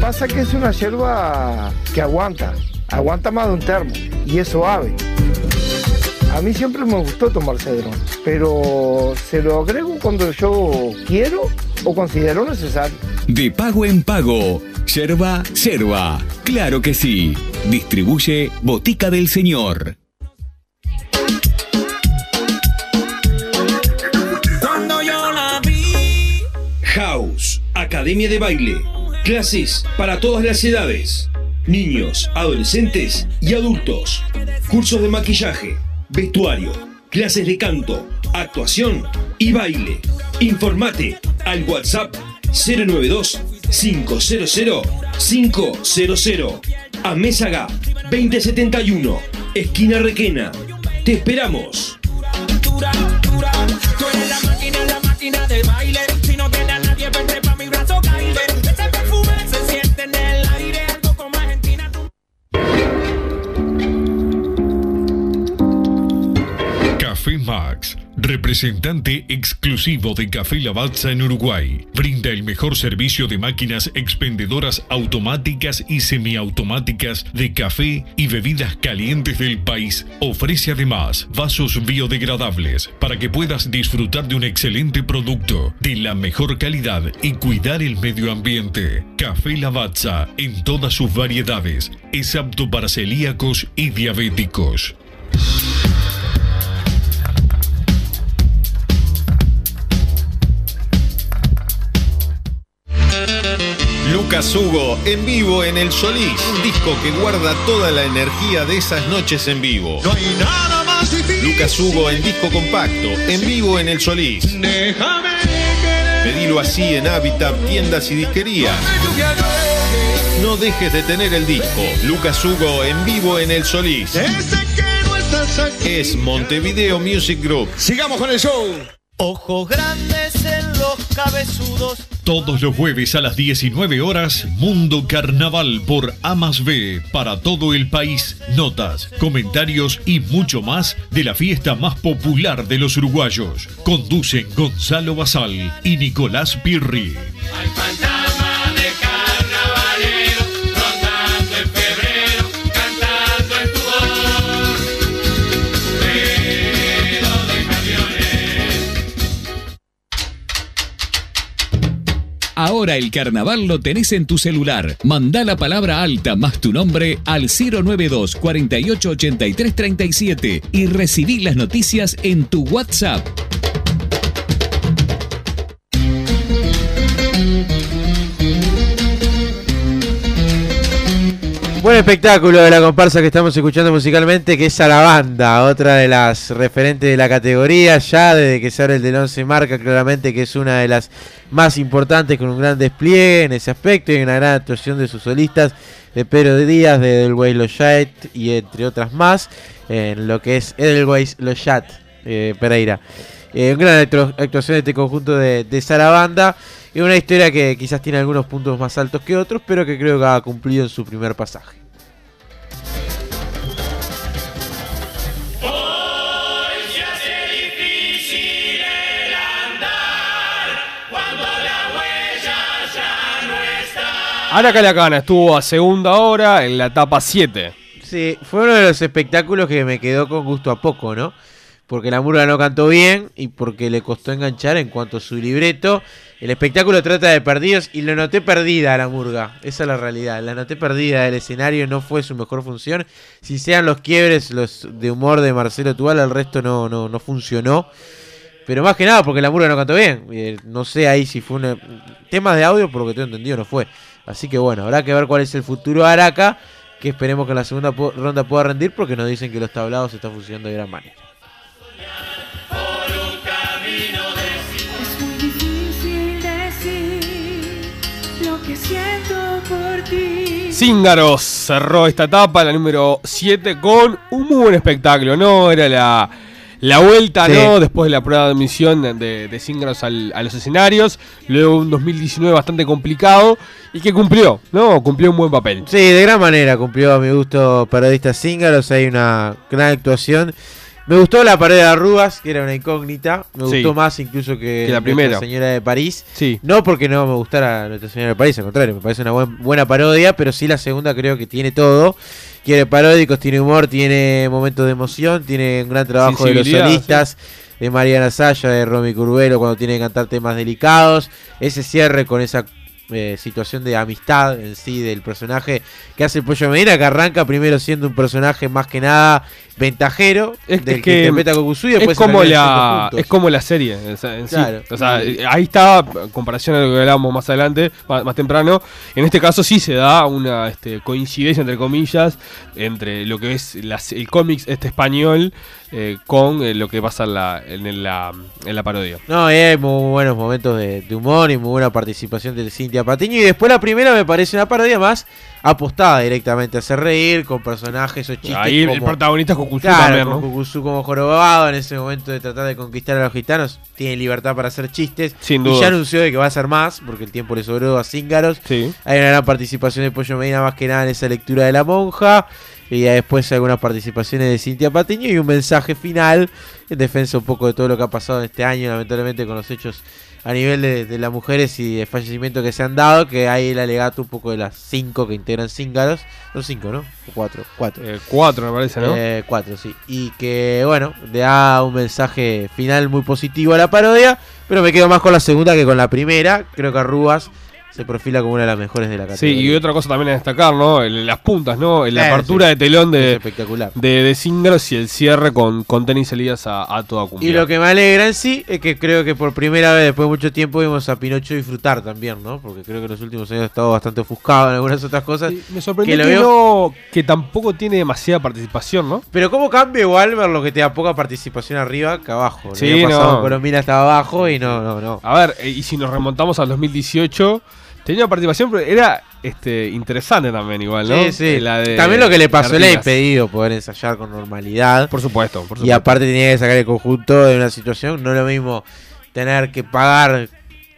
Speaker 25: Pasa que es una hierba que aguanta, aguanta más de un termo y es suave. A mí siempre me gustó tomar cedrón, pero se lo agrego cuando yo quiero o considero necesario.
Speaker 1: De pago en pago. Yerba, yerba. Claro que sí. Distribuye Botica del Señor.
Speaker 26: Cuando yo la vi. House, Academia de Baile. Clases para todas las edades. Niños, adolescentes y adultos. Cursos de maquillaje, vestuario, clases de canto, actuación y baile. Informate al WhatsApp 092 500 500 a Mésaga 2071, esquina Requena. Te esperamos.
Speaker 12: Representante exclusivo de Café Lavazza en Uruguay. Brinda el mejor servicio de máquinas expendedoras automáticas y semiautomáticas de café y bebidas calientes del país. Ofrece además vasos biodegradables para que puedas disfrutar de un excelente producto de la mejor calidad y cuidar el medio ambiente. Café Lavazza en todas sus variedades. Es apto para celíacos y diabéticos.
Speaker 27: Lucas Hugo en vivo en El Solís, un disco que guarda toda la energía de esas noches en vivo.
Speaker 6: No hay nada más difícil.
Speaker 27: Lucas Hugo en disco compacto, en vivo en El Solís.
Speaker 6: Déjame querer.
Speaker 27: Pedilo así en Habitat, tiendas y disquerías. No dejes de tener el disco. Lucas Hugo en vivo en El Solís.
Speaker 6: Ese que no estás aquí.
Speaker 27: Es Montevideo Music Group.
Speaker 6: Sigamos con el show.
Speaker 24: Ojos grandes en los cabezudos.
Speaker 12: Todos los jueves a las 19 horas, Mundo Carnaval por A más B para todo el país. Notas, comentarios y mucho más de la fiesta más popular de los uruguayos. Conducen Gonzalo Basal y Nicolás Pirri.
Speaker 1: Ahora el carnaval lo tenés en tu celular. Mandá la palabra alta más tu nombre al 092 48 83 37 y recibí las noticias en tu WhatsApp.
Speaker 3: Buen espectáculo de la comparsa que estamos escuchando musicalmente, que es a la banda, otra de las referentes de la categoría, ya desde que se abre el del 11 marca claramente que es una de las más importantes, con un gran despliegue en ese aspecto y una gran actuación de sus solistas, de Pedro Díaz, de Edelweiss Lochat y entre otras más, en lo que es Edelweiss Lochat eh, Pereira. Eh, gran actu- actuación de este conjunto de, de Sarabanda y una historia que quizás tiene algunos puntos más altos que otros, pero que creo que ha cumplido en su primer pasaje.
Speaker 2: Ana Calacana estuvo a segunda hora en la etapa 7.
Speaker 3: Sí, fue uno de los espectáculos que me quedó con gusto a poco, ¿no? Porque la murga no cantó bien y porque le costó enganchar en cuanto a su libreto. El espectáculo trata de perdidos y lo noté perdida a la murga. Esa es la realidad. La noté perdida del escenario, no fue su mejor función. Si sean los quiebres los de humor de Marcelo Tual, el resto no, no, no funcionó. Pero más que nada porque la murga no cantó bien. Eh, no sé ahí si fue un temas de audio, por lo que tengo entendido, no fue. Así que bueno, habrá que ver cuál es el futuro de Araca, que esperemos que en la segunda ronda pueda rendir, porque nos dicen que los tablados están funcionando de gran manera.
Speaker 28: Es muy difícil decir lo que siento por ti.
Speaker 2: Cíngaros cerró esta etapa, la número 7, con un muy buen espectáculo, ¿no? Era la, la vuelta,
Speaker 3: Sí.
Speaker 2: ¿no? Después de la prueba de admisión de, de Cíngaros al- a los escenarios, luego un 2019 bastante complicado y que cumplió, ¿no? Cumplió un buen papel.
Speaker 3: Sí, de gran manera cumplió a mi gusto Parodista Cíngaros. Hay una gran actuación. Me gustó la pared de arrugas, que era una incógnita. Me
Speaker 2: Sí.
Speaker 3: gustó más incluso que,
Speaker 2: Que la
Speaker 3: Nuestra
Speaker 2: primera.
Speaker 3: Señora de París.
Speaker 2: Sí.
Speaker 3: No porque no me gustara Nuestra Señora de París, al contrario, me parece una buen- buena parodia, pero sí la segunda creo que tiene todo. Tiene paródicos, tiene humor, tiene momentos de emoción, tiene un gran trabajo de los solistas, de Mariana Saya, de Romy Curvelo cuando tiene que cantar temas delicados. Ese cierre con esa eh, situación de amistad en sí del personaje que hace el Pollo Medina, que arranca primero siendo un personaje más que nada ventajero,
Speaker 2: Es,
Speaker 3: del
Speaker 2: es
Speaker 3: que,
Speaker 2: que
Speaker 3: interpreta a Gokusu y
Speaker 2: es
Speaker 3: después se
Speaker 2: como la es como la serie sí.
Speaker 3: Claro.
Speaker 2: O sea, ahí está en comparación a lo que hablábamos más adelante más, más temprano en este caso sí se da una este, coincidencia entre comillas entre lo que es las- el cómics este español eh, con eh, lo que pasa en la, en la en la parodia
Speaker 3: No, y hay muy buenos momentos de, de humor y muy buena participación de Cintia Patiño. Y después la primera me parece una parodia más apostada directamente a hacer reír con personajes o chistes.
Speaker 2: ahí el- protagonista es Cucuzú
Speaker 3: Claro,
Speaker 2: también.
Speaker 3: Cucuzú como jorobado en ese momento de tratar de conquistar a los gitanos. Tiene libertad para hacer chistes.
Speaker 2: Sin
Speaker 3: y
Speaker 2: dudas.
Speaker 3: ya anunció de que va a hacer más porque el tiempo le sobró a Cíngaros.
Speaker 2: Sí.
Speaker 3: Hay una gran participación de Pollo Medina más que nada en esa lectura de la monja. Y después algunas participaciones de Cintia Patiño y un mensaje final en defensa un poco de todo lo que ha pasado en este año, lamentablemente con los hechos a nivel de, de las mujeres y de fallecimiento que se han dado, que hay el alegato un poco de las cinco que integran Cíngaros. Son cinco, ¿no? O cuatro. Cuatro.
Speaker 2: Eh, cuatro me parece ¿no?
Speaker 3: Eh, cuatro, sí. Y que, bueno, le da un mensaje final muy positivo a la parodia, pero me quedo más con la segunda que con la primera. Creo que Arrugas se perfila como una de las mejores de la
Speaker 2: Sí,
Speaker 3: categoría.
Speaker 2: y otra cosa también a destacar, ¿no? El- las puntas, ¿no? La
Speaker 3: Eh,
Speaker 2: apertura
Speaker 3: sí.
Speaker 2: de telón de,
Speaker 3: Es espectacular.
Speaker 2: de, de y el cierre con, con tenis Elías a, a toda cumbia.
Speaker 3: Y lo que me alegra en sí es que creo que por primera vez después de mucho tiempo vimos a Pinocho disfrutar también, ¿no? Porque creo que en los últimos años ha estado bastante ofuscado en algunas otras cosas.
Speaker 2: Me sorprendió
Speaker 3: que
Speaker 2: que,
Speaker 3: veo-
Speaker 2: no- que tampoco tiene demasiada participación, ¿no?
Speaker 3: Pero cómo cambia igual ver lo que te da poca participación arriba que abajo.
Speaker 2: Sí, no.
Speaker 3: Colombina estaba abajo y no, no, no.
Speaker 2: A ver, eh, y si nos remontamos al 2018, tenía participación, pero era este interesante también igual, ¿no?
Speaker 3: Sí, sí.
Speaker 2: Eh, la de
Speaker 3: También lo que le pasó le ha impedido poder ensayar con normalidad.
Speaker 2: Por supuesto, por
Speaker 3: Y
Speaker 2: supuesto.
Speaker 3: aparte tenía que sacar el conjunto de una situación. No es lo mismo tener que pagar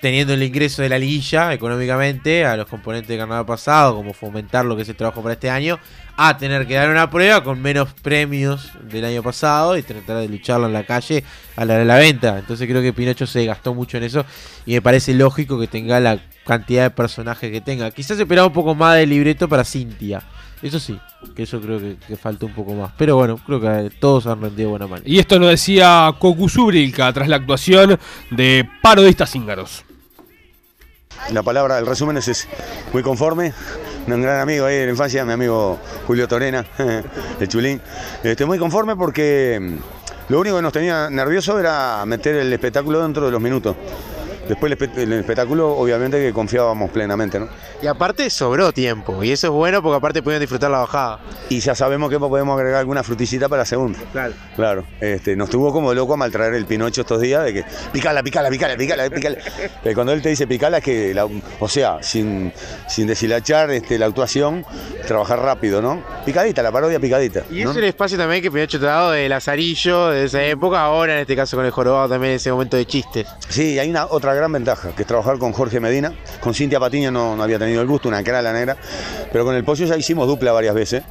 Speaker 3: teniendo el ingreso de la liguilla económicamente a los componentes de carnaval pasado, como fomentar lo que es el trabajo para este año, a tener que dar una prueba con menos premios del año pasado y tratar de lucharlo en la calle a la de la venta. Entonces creo que Pinocho se gastó mucho en eso y me parece lógico que tenga la cantidad de personajes que tenga. Quizás esperaba un poco más de libreto para Cintia. Eso sí, que eso creo que, que un poco más. Pero bueno, creo que eh, todos han rendido buena mano.
Speaker 2: Y esto nos decía Kokuzubrilka tras la actuación de Parodistas Cíngaros.
Speaker 29: La palabra, el resumen es. Muy conforme. Un gran amigo ahí de la infancia, mi amigo Julio Torena, el chulín. Este, muy conforme porque mm, lo único que nos tenía nervioso era meter el espectáculo dentro de los minutos. Después el, espe- el espectáculo, obviamente que confiábamos plenamente, ¿no?
Speaker 3: Y aparte sobró tiempo, y eso es bueno porque aparte pudieron disfrutar la bajada.
Speaker 29: Y ya sabemos que podemos agregar alguna fruticita para la segunda.
Speaker 3: Claro.
Speaker 29: Claro. Este, nos tuvo como loco a maltraer el Pinocho estos días de que picala, picala, picala, picala, picala. Eh, cuando él te dice picala es que, la- o sea, sin, sin deshilachar este, la actuación, trabajar rápido, ¿no? Picadita, la parodia picadita.
Speaker 3: Y
Speaker 29: ¿no?
Speaker 3: es el espacio también que Pinocho te ha dado de Lazarillo, de esa época, ahora en este caso con el jorobado también ese momento de chistes.
Speaker 29: Sí, hay una otra gran ventaja, que es trabajar con Jorge Medina. Con Cintia Patiño no, no había tenido el gusto, una cara la negra. Pero con el pollo ya hicimos dupla varias veces.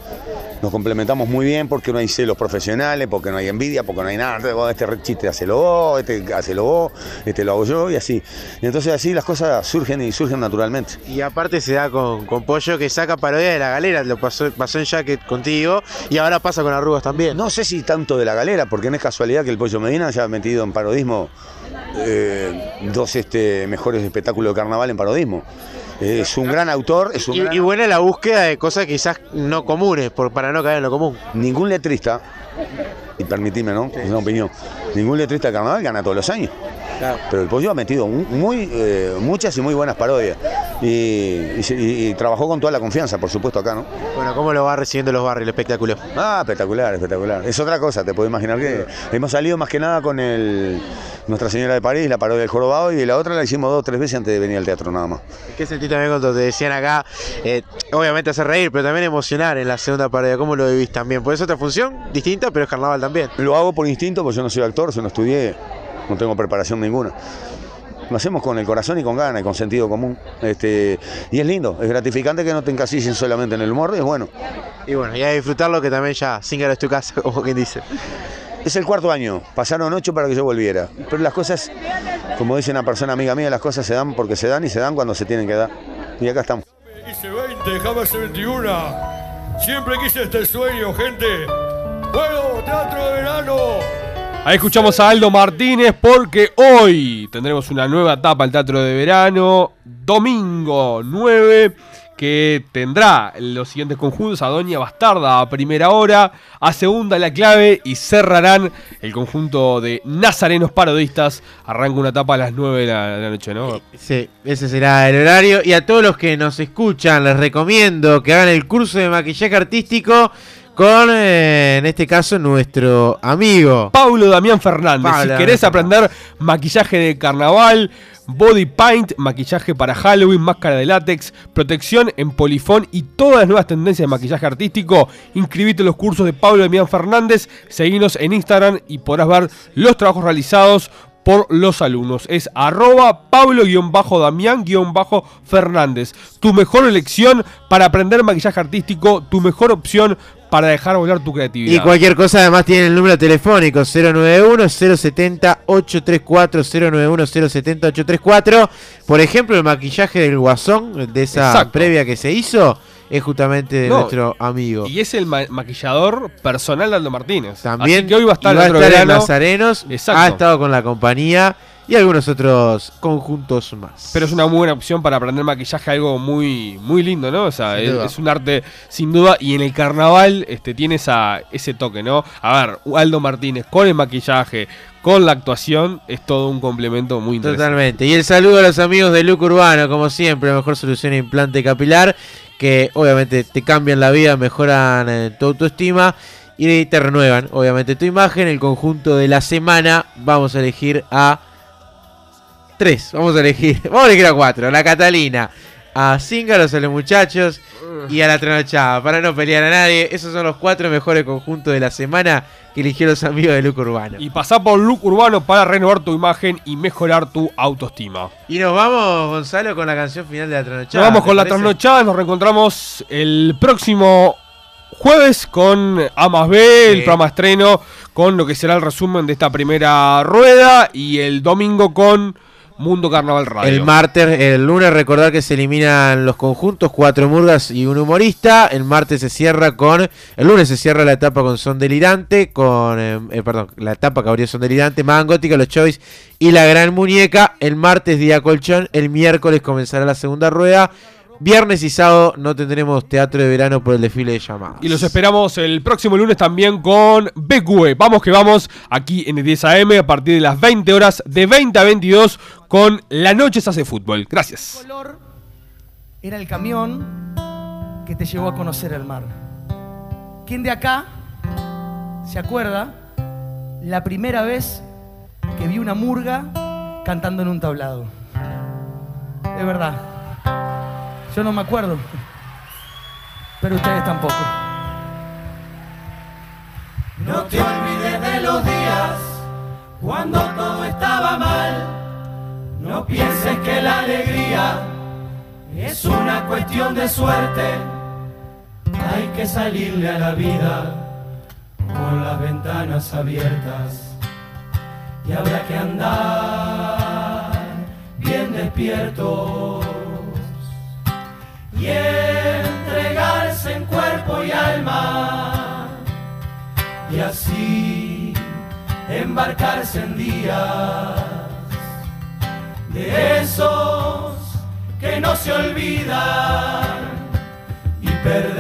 Speaker 29: Nos complementamos muy bien porque no hay celos profesionales, porque no hay envidia, porque no hay nada. Este chiste hacelo vos, este hacelo vos, este lo hago yo y así. Y entonces así las cosas surgen y surgen naturalmente.
Speaker 3: Y aparte se da con, con Pollo que saca parodia de la galera, lo pasó, pasó en Jacket contigo y ahora pasa con Arrugas también.
Speaker 29: No sé si tanto de la galera, porque no es casualidad que el Pollo Medina haya metido en parodismo eh, dos este, mejores espectáculos de carnaval en parodismo. Es un gran autor, es un
Speaker 3: Y,
Speaker 29: gran-
Speaker 3: y buena la búsqueda de cosas quizás no comunes, por, para no caer en lo común.
Speaker 29: Ningún letrista y permitime, ¿no? Es una opinión. Ningún letrista de carnaval gana todos los años. Pero el pollo ha metido mu- muy, eh, muchas y muy buenas parodias. Y trabajó con toda la confianza, por supuesto, acá, ¿no?
Speaker 3: Bueno, ¿cómo lo va recibiendo los barrios? El espectáculo.
Speaker 29: Ah, espectacular, espectacular. Es otra cosa, te puedo imaginar que hemos salido más que nada con el Nuestra Señora de París, la parodia del jorobado, y la otra la hicimos dos o tres veces antes de venir al teatro, nada más.
Speaker 3: ¿Qué sentí también cuando te decían acá? eh, obviamente hacer reír, pero también emocionar en la segunda parodia. ¿Cómo lo vivís también? Pues es otra función distinta, pero es carnaval también.
Speaker 29: Lo hago por instinto, porque yo no soy actor, yo no estudié, no tengo preparación ninguna. Lo hacemos con el corazón y con ganas y con sentido común. Este, y es lindo, es gratificante que no te encasillen solamente en el humor, y es bueno.
Speaker 3: Y bueno, y a disfrutarlo que también ya, sin es tu casa, como quien dice.
Speaker 29: Es el cuarto año, pasaron ocho para que yo volviera. Pero las cosas, como dice una persona amiga mía, las cosas se dan porque se dan y se dan cuando se tienen que dar. Y acá estamos.
Speaker 6: Hice 20, jamás 21. Siempre quise este sueño, gente. Bueno, teatro de verano.
Speaker 2: Ahí escuchamos a Aldo Martínez porque hoy tendremos una nueva etapa al Teatro de Verano, domingo 9, que tendrá los siguientes conjuntos, a Doña Bastarda a primera hora, a segunda La Clave y cerrarán el conjunto de Nazarenos Parodistas. Arranca una etapa a las 9 de la, de la noche, ¿no?
Speaker 3: Sí, ese será el horario. Y a todos los que nos escuchan, les recomiendo que hagan el curso de maquillaje artístico con, eh, en este caso, nuestro amigo.
Speaker 2: Paulo Damián Fernández.
Speaker 3: Pablo
Speaker 2: si querés aprender maquillaje de carnaval, body paint, maquillaje para Halloween, máscara de látex, protección en polifón y todas las nuevas tendencias de maquillaje artístico, inscribite en los cursos de Pablo Damián Fernández, seguinos en Instagram y podrás ver los trabajos realizados por los alumnos. Es arroba Pablo-Damián-Fernández. Tu mejor elección para aprender maquillaje artístico, tu mejor opción para dejar volar tu creatividad.
Speaker 3: Y cualquier cosa, además tienen el número telefónico 091-070-834, 091-070-834. Por ejemplo, el maquillaje del guasón, de esa
Speaker 2: Exacto.
Speaker 3: previa que se hizo, es justamente de
Speaker 2: No,
Speaker 3: nuestro amigo.
Speaker 2: Y es el ma- maquillador personal de Aldo Martínez.
Speaker 3: También
Speaker 2: Así que hoy va a estar,
Speaker 3: va a en. Nazarenos,
Speaker 2: Exacto.
Speaker 3: ha estado con la compañía y algunos otros conjuntos más.
Speaker 2: Pero es una muy buena opción para aprender maquillaje, algo muy, muy lindo, ¿no? O sea, es, un arte sin duda. Y en el carnaval este, tiene esa, ese toque, ¿no? A ver, Aldo Martínez con el maquillaje, con la actuación, es todo un complemento muy interesante.
Speaker 3: Totalmente. Y el saludo a los amigos de Look Urbano, como siempre, la mejor solución implante capilar, que obviamente te cambian la vida, mejoran eh, tu autoestima y te renuevan, obviamente, tu imagen. El conjunto de la semana, vamos a elegir a tres, vamos a elegir, vamos a elegir a cuatro, a la Catalina, a Cíngaros, a los muchachos y a la Tranochada, para no pelear a nadie. Esos son los cuatro mejores conjuntos de la semana que eligieron los amigos de Look Urbano.
Speaker 2: Y pasá por Look Urbano para renovar tu imagen y mejorar tu autoestima.
Speaker 3: Y nos vamos, Gonzalo, con la canción final de la trasnochada.
Speaker 2: Nos vamos
Speaker 3: ¿te
Speaker 2: con la
Speaker 3: parece?
Speaker 2: trasnochada, nos reencontramos el próximo jueves con A más B, el programa estreno, con lo que será el resumen de esta primera rueda, y el domingo con Mundo Carnaval Radio.
Speaker 3: El martes, el lunes recordar que se eliminan los conjuntos, cuatro murgas y un humorista. El martes se cierra con, el lunes se cierra la etapa con Son Delirante, con, eh, eh, perdón, la etapa que abrió Son Delirante, Magan Gótica, Los Choice y La Gran Muñeca. El martes día colchón, el miércoles comenzará la segunda rueda. Viernes y sábado no tendremos teatro de verano por el desfile de llamadas.
Speaker 2: Y los esperamos el próximo lunes también con BQE. Vamos que vamos aquí en el 10 AM a partir de las 20 horas de 20 a 22 con La Noche se hace fútbol. Gracias.
Speaker 30: Era el camión que te llevó a conocer el mar. ¿Quién de acá se acuerda la primera vez que vi una murga cantando en un tablado? De verdad. Yo no me acuerdo. Pero ustedes tampoco.
Speaker 21: No te olvides de los días cuando todo estaba mal. No pienses que la alegría es una cuestión de suerte. Hay que salirle a la vida con las ventanas abiertas. Y habrá que andar bien despiertos y entregarse en cuerpo y alma. Y así embarcarse en días de esos que no se olvidan y perder